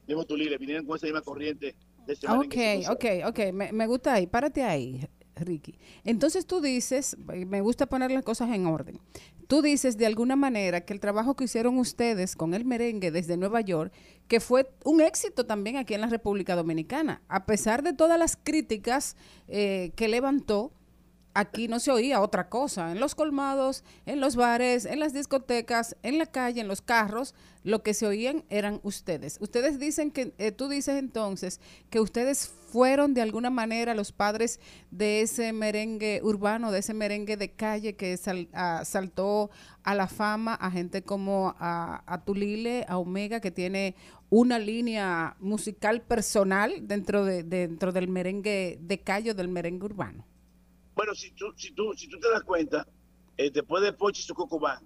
Speaker 16: mismo Tulile, vinieron con esa misma corriente de ese
Speaker 8: Ok, ok, ok, me, me gusta ahí, párate ahí, Ricky. Entonces tú dices, me gusta poner las cosas en orden. Tú dices de alguna manera que el trabajo que hicieron ustedes con el merengue desde Nueva York, que fue un éxito también aquí en la República Dominicana, a pesar de todas las críticas eh, que levantó, aquí no se oía otra cosa. En los colmados, en los bares, en las discotecas, en la calle, en los carros, lo que se oían eran ustedes. Ustedes dicen que, eh, tú dices entonces que ustedes fueron de alguna manera los padres de ese merengue urbano, de ese merengue de calle que a- saltó a la fama a gente como a, a Tulile, a Omega, que tiene una línea musical personal dentro, de, dentro del merengue de calle del merengue urbano.
Speaker 16: Bueno, si tú, si tú, si tú te das cuenta, eh, después de Pochi Sococobán,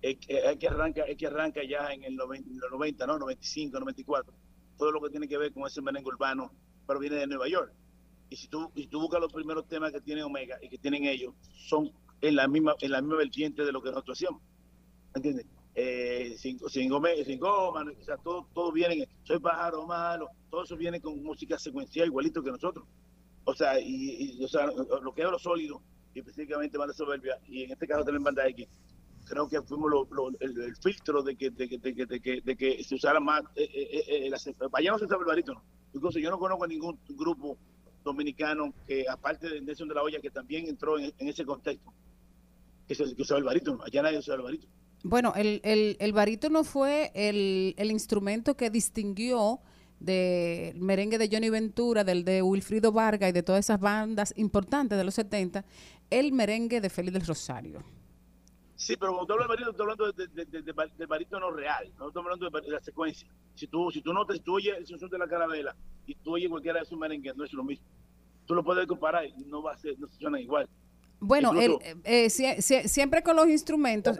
Speaker 16: es es que arranca, es que arranca ya en el 90, en los 90, ¿no? 95, 94, todo lo que tiene que ver con ese merengue urbano, pero viene de Nueva York. Y si tú, y tú buscas los primeros temas que tiene Omega y que tienen ellos, son en la misma, en la misma vertiente de lo que nosotros hacíamos. ¿Entiendes? Eh, sin, sin, sin goma, o sea, todo, todo viene, en- soy pájaro malo, todo eso viene con música secuencial igualito que nosotros. O sea, y, o sea, lo que es lo sólido, y específicamente Banda Soberbia, y en este caso también Banda X, creo que fuimos lo- el, filtro de que, de, que, de, que, de, que, de que se usara más, eh, eh, eh, la, allá no se sabe el barítono. Incluso yo no conozco ningún grupo dominicano que, aparte de Nelson de la Hoya, que también entró en, ese contexto, que, se, usaba el barítono. Allá nadie usaba el barítono.
Speaker 8: Bueno, el, el, el barítono fue el, el instrumento que distinguió del merengue de Johnny Ventura, del de Wilfrido Vargas y de todas esas bandas importantes de los 70, el merengue de Félix del Rosario.
Speaker 16: Sí, pero cuando tú hablas de barítono, estoy hablando de, de, de, de, bar- del barítono real, no estoy hablando de, la secuencia. Si tú, si tú notas, si tú oyes el son de la carabela y tú oyes cualquiera de esos merengues, no es lo mismo. Tú lo puedes comparar y no va a ser, no suenan igual.
Speaker 8: Bueno, el,
Speaker 16: Incluso-
Speaker 8: eh, sie- siempre con los instrumentos.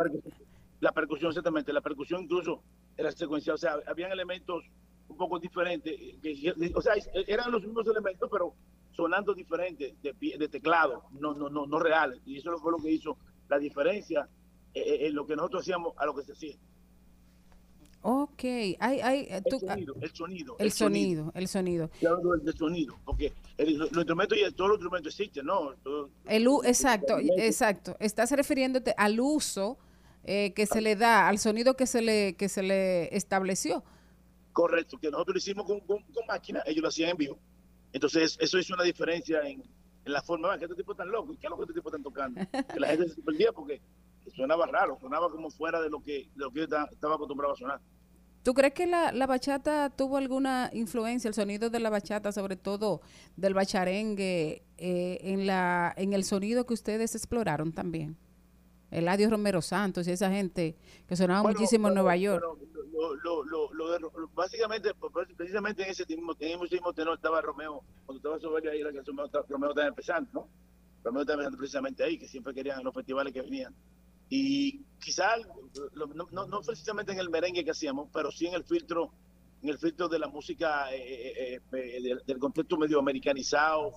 Speaker 16: La percusión, exactamente, la percusión incluso era secuencial, o sea, habían elementos un poco diferentes, eh, que, o sea, eran los mismos elementos, pero sonando diferentes de, pie- de teclado, no, no, no, no reales. Y eso fue lo que hizo la diferencia eh, eh, en lo que nosotros hacíamos a lo que se hacía.
Speaker 8: Ok, eh, tú-
Speaker 16: el sonido, el sonido.
Speaker 8: el sonido, el sonido.
Speaker 16: Del, del sonido, porque el- los instrumentos y todos los instrumentos existen, ¿no? Todo-
Speaker 8: El u- exacto, exacto. Estás refiriéndote al uso eh, que se le da, al sonido que se le, que se le estableció.
Speaker 16: Correcto, que nosotros lo hicimos con, con, con máquina, ellos lo hacían en vivo. Entonces, eso hizo una diferencia en, en la forma, "Ah, que este tipo tan loco, ¿y qué es lo que este tipo están tocando? Que la gente se perdía porque sonaba raro, sonaba como fuera de lo que, de lo que yo estaba, acostumbrado a sonar.
Speaker 8: ¿Tú crees que la, la bachata tuvo alguna influencia, el sonido de la bachata, sobre todo del bacharengue, eh, en, la, en el sonido que ustedes exploraron también? Eladio Romero Santos y esa gente que sonaba
Speaker 16: Bueno,
Speaker 8: muchísimo en Nueva York.
Speaker 16: bueno, lo, lo, lo, de- básicamente, precisamente en ese mismo, en ese mismo tenor estaba Romeo, cuando estaba sobre ahí, la canción Romeo, estaba empezando, ¿no? Romeo estaba empezando precisamente ahí, que siempre querían en los festivales que venían. Y quizás, no, no, no precisamente en el merengue que hacíamos, pero sí en el filtro, en el filtro de la música, eh, eh, eh, del, del contexto medio americanizado,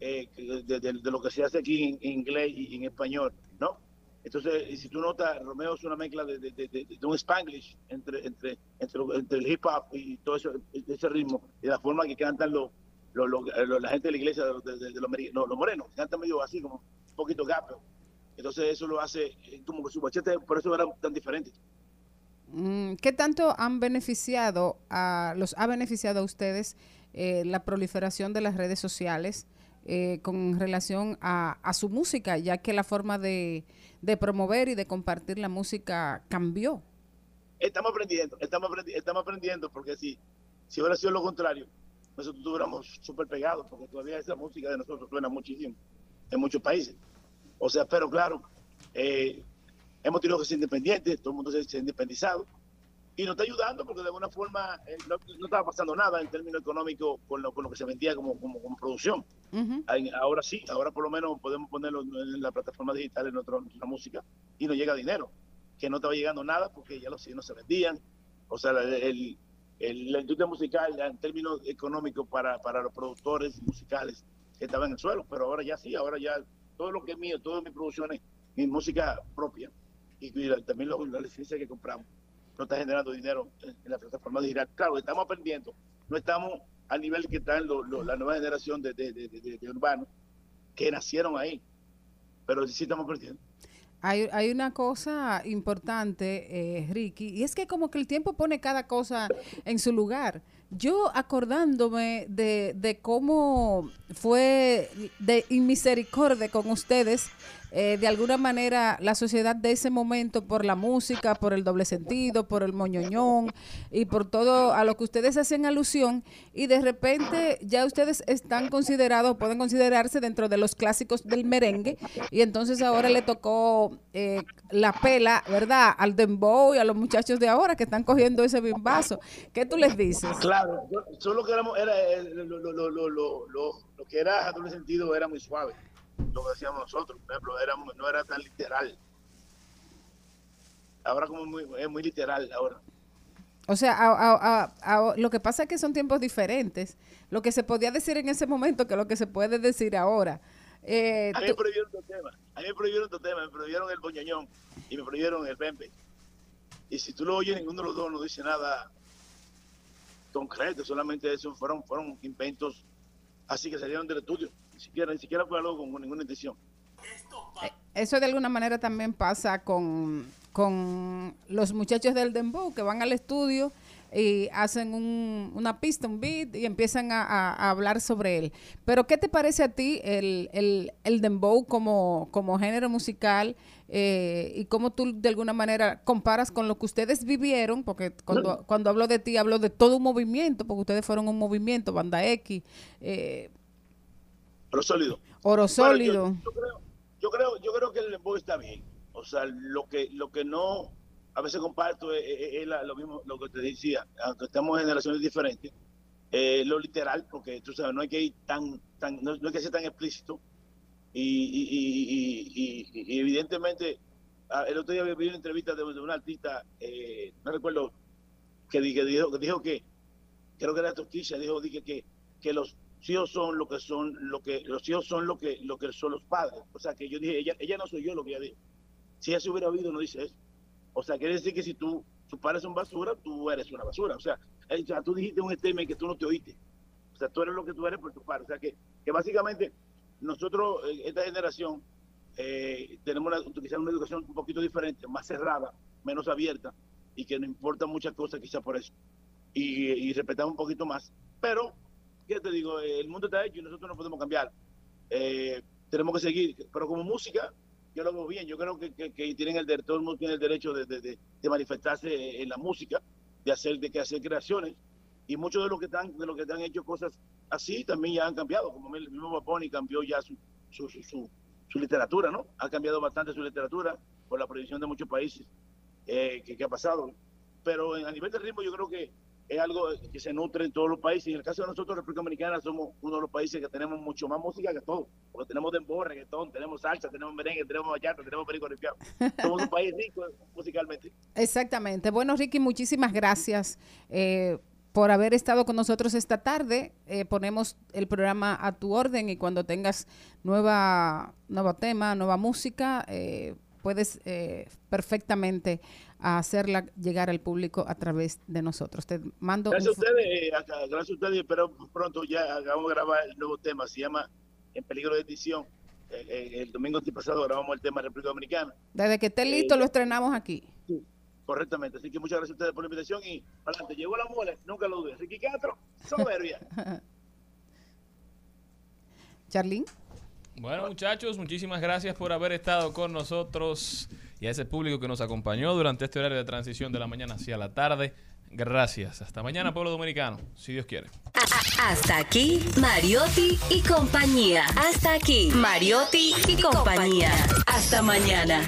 Speaker 16: eh, de, de- lo que se hace aquí en inglés y en español, ¿no? Entonces, si tú notas, Romeo es una mezcla de, de, de- de- un spanglish entre, entre, entre, entre el hip hop y todo eso, ese ritmo, y la forma que cantan los, los, los- la gente de la iglesia, de, los, morenos, cantan medio así, como un poquito gapo. Entonces, eso lo hace eh, como que su por eso era tan diferente.
Speaker 8: Mm, ¿Qué tanto han beneficiado a los ha beneficiado a ustedes eh, la proliferación de las redes sociales eh, con relación a, a su música, ya que la forma de, de promover y de compartir la música cambió?
Speaker 16: Estamos aprendiendo, estamos aprendi- estamos aprendiendo, porque si, si hubiera sido lo contrario, nosotros estuviéramos súper pegados, porque todavía esa música de nosotros suena muchísimo en muchos países. O sea, pero claro, eh, hemos tenido que ser independientes, todo el mundo se ha independizado, y nos está ayudando porque de alguna forma eh, no, no estaba pasando nada en términos económicos con lo, con lo que se vendía como, como, como producción. Ahora sí, ahora por lo menos podemos ponerlo en la plataforma digital en nuestra, nuestra música y nos llega dinero, que no estaba llegando nada porque ya los no se vendían. O sea, la- el, el- la industria musical en términos económicos para, para los productores musicales estaba en el suelo, pero ahora ya sí, ahora ya todo lo que es mío, todas mis producciones, mi música propia, y, y también lo- la licencia que compramos no está generando dinero en, la plataforma digital. Claro, estamos aprendiendo, no estamos al nivel que están lo- lo- la nueva generación de, de- de urbanos que nacieron ahí, pero sí estamos aprendiendo.
Speaker 8: Hay, hay una cosa importante, eh, Ricky, y es que como que el tiempo pone cada cosa en su lugar. Yo acordándome de, de cómo fue de inmisericordia con ustedes, eh, de alguna manera la sociedad de ese momento por la música, por el doble sentido, por el moñoñón y por todo a lo que ustedes hacen alusión y de repente ya ustedes están considerados, pueden considerarse dentro de los clásicos del merengue y entonces ahora le tocó eh, la pela, ¿verdad? Al dembow y a los muchachos de ahora que están cogiendo ese bimbazo. ¿Qué tú les dices?
Speaker 16: Claro, solo que éramos, era, eh, lo, lo, lo, lo, que era doble sentido era muy suave, lo que decíamos nosotros, por ejemplo, era, no era tan literal. Ahora como muy, es muy literal ahora.
Speaker 8: O sea, a- a- a- a- lo que pasa es que son tiempos diferentes. Lo que se podía decir en ese momento que lo que se puede decir ahora. Eh,
Speaker 16: A mí me prohibieron dos temas, a mí me prohibieron dos temas, me prohibieron el boñoñón y me prohibieron el pempe. Y si tú lo oyes, ninguno de los dos no dice nada concreto, solamente eso fueron, fueron inventos así que salieron del estudio. Ni siquiera, ni siquiera fue algo con, ninguna intención.
Speaker 8: Eso de alguna manera también pasa con, con los muchachos del Dembow que van al estudio y hacen un- una pista, un beat y empiezan a hablar sobre él. Pero ¿qué te parece a ti el, el, el Dembow como, como género musical eh, y cómo tú de alguna manera comparas con lo que ustedes vivieron? Porque cuando, cuando hablo de ti hablo de todo un movimiento, porque ustedes fueron un movimiento, Banda X, eh,
Speaker 16: Pero sólido.
Speaker 8: Oro
Speaker 16: Bueno, yo-
Speaker 8: Sólido.
Speaker 16: yo, creo, yo creo, yo creo que el dembow está bien. O sea, lo que, lo que no a veces comparto es, es- es la- lo mismo, lo que te decía, aunque estamos en generaciones diferentes, eh, lo literal, porque tú sabes, no hay que ir tan, tan no, no hay que ser tan explícito. Y, y, y- y- y- y evidentemente, el otro día vi una entrevista de, de un artista, eh, no recuerdo, que, di- que dijo, que dijo que, creo que era Toquilla, dijo dije, que, que los hijos son lo que son, lo que, los hijos son lo que, lo que son los padres. O sea que yo dije, ella, ella no soy yo lo que ella dijo. Si ella se hubiera oído, no dice eso. O sea, quiere decir que si tú, tus padres son basura, tú eres una basura. O sea, eh, o sea, tú dijiste un statement que tú no te oíste. O sea, tú eres lo que tú eres por tus padres. O sea, que, que básicamente nosotros, eh, esta generación, eh, tenemos una, quizás una educación un poquito diferente, más cerrada, menos abierta, y que nos importan muchas cosas quizás por eso. Y, y respetamos un poquito más. Pero, ¿qué te digo? El mundo está hecho y nosotros no podemos cambiar. Eh, tenemos que seguir. Pero como música, yo lo veo bien. Yo creo que, que, que tienen el todo el mundo tiene el derecho de, de- de- de manifestarse en la música, de hacer, de hacer creaciones. Y muchos de los que están, de los que han hecho cosas así también ya han cambiado. Como el mismo Baboni cambió ya su, su, su, su- su literatura, ¿no? Ha cambiado bastante su literatura por la prohibición de muchos países eh, que, que ha pasado. Pero a nivel de ritmo yo creo que es algo que se nutre en todos los países. Y en el caso de nosotros, República Dominicana, somos uno de los países que tenemos mucho más música que todos. Porque tenemos dembow, reggaetón, tenemos salsa, tenemos merengue, tenemos bachata, tenemos perico ripiado. Somos un país rico musicalmente.
Speaker 8: Exactamente. Bueno, Ricky, muchísimas gracias eh, por haber estado con nosotros esta tarde. Eh, ponemos el programa a tu orden y cuando tengas nueva, nuevo tema, nueva música, eh, puedes eh, perfectamente hacerla llegar al público a través de nosotros. Te mando
Speaker 16: Gracias a
Speaker 8: un fu-
Speaker 16: ustedes, eh, acá- gracias a ustedes. y Espero pronto ya vamos a grabar el nuevo tema. Se llama En peligro de edición. Eh, eh, el domingo pasado grabamos el tema de República Dominicana.
Speaker 8: Desde que esté
Speaker 16: Eh,
Speaker 8: listo,
Speaker 16: ya-
Speaker 8: lo estrenamos aquí.
Speaker 16: Correctamente. Así que muchas gracias a ustedes por la invitación y adelante. Llegó la mole, nunca lo dudes. Ricky Castro, soberbia.
Speaker 8: Charlín.
Speaker 2: Bueno, muchachos, muchísimas gracias por haber estado con nosotros y a ese público que nos acompañó durante este horario de transición de la mañana hacia la tarde. Gracias. Hasta mañana, pueblo dominicano, si Dios quiere.
Speaker 10: Hasta aquí, Mariotti y compañía. Hasta aquí, Mariotti y compañía. Hasta mañana.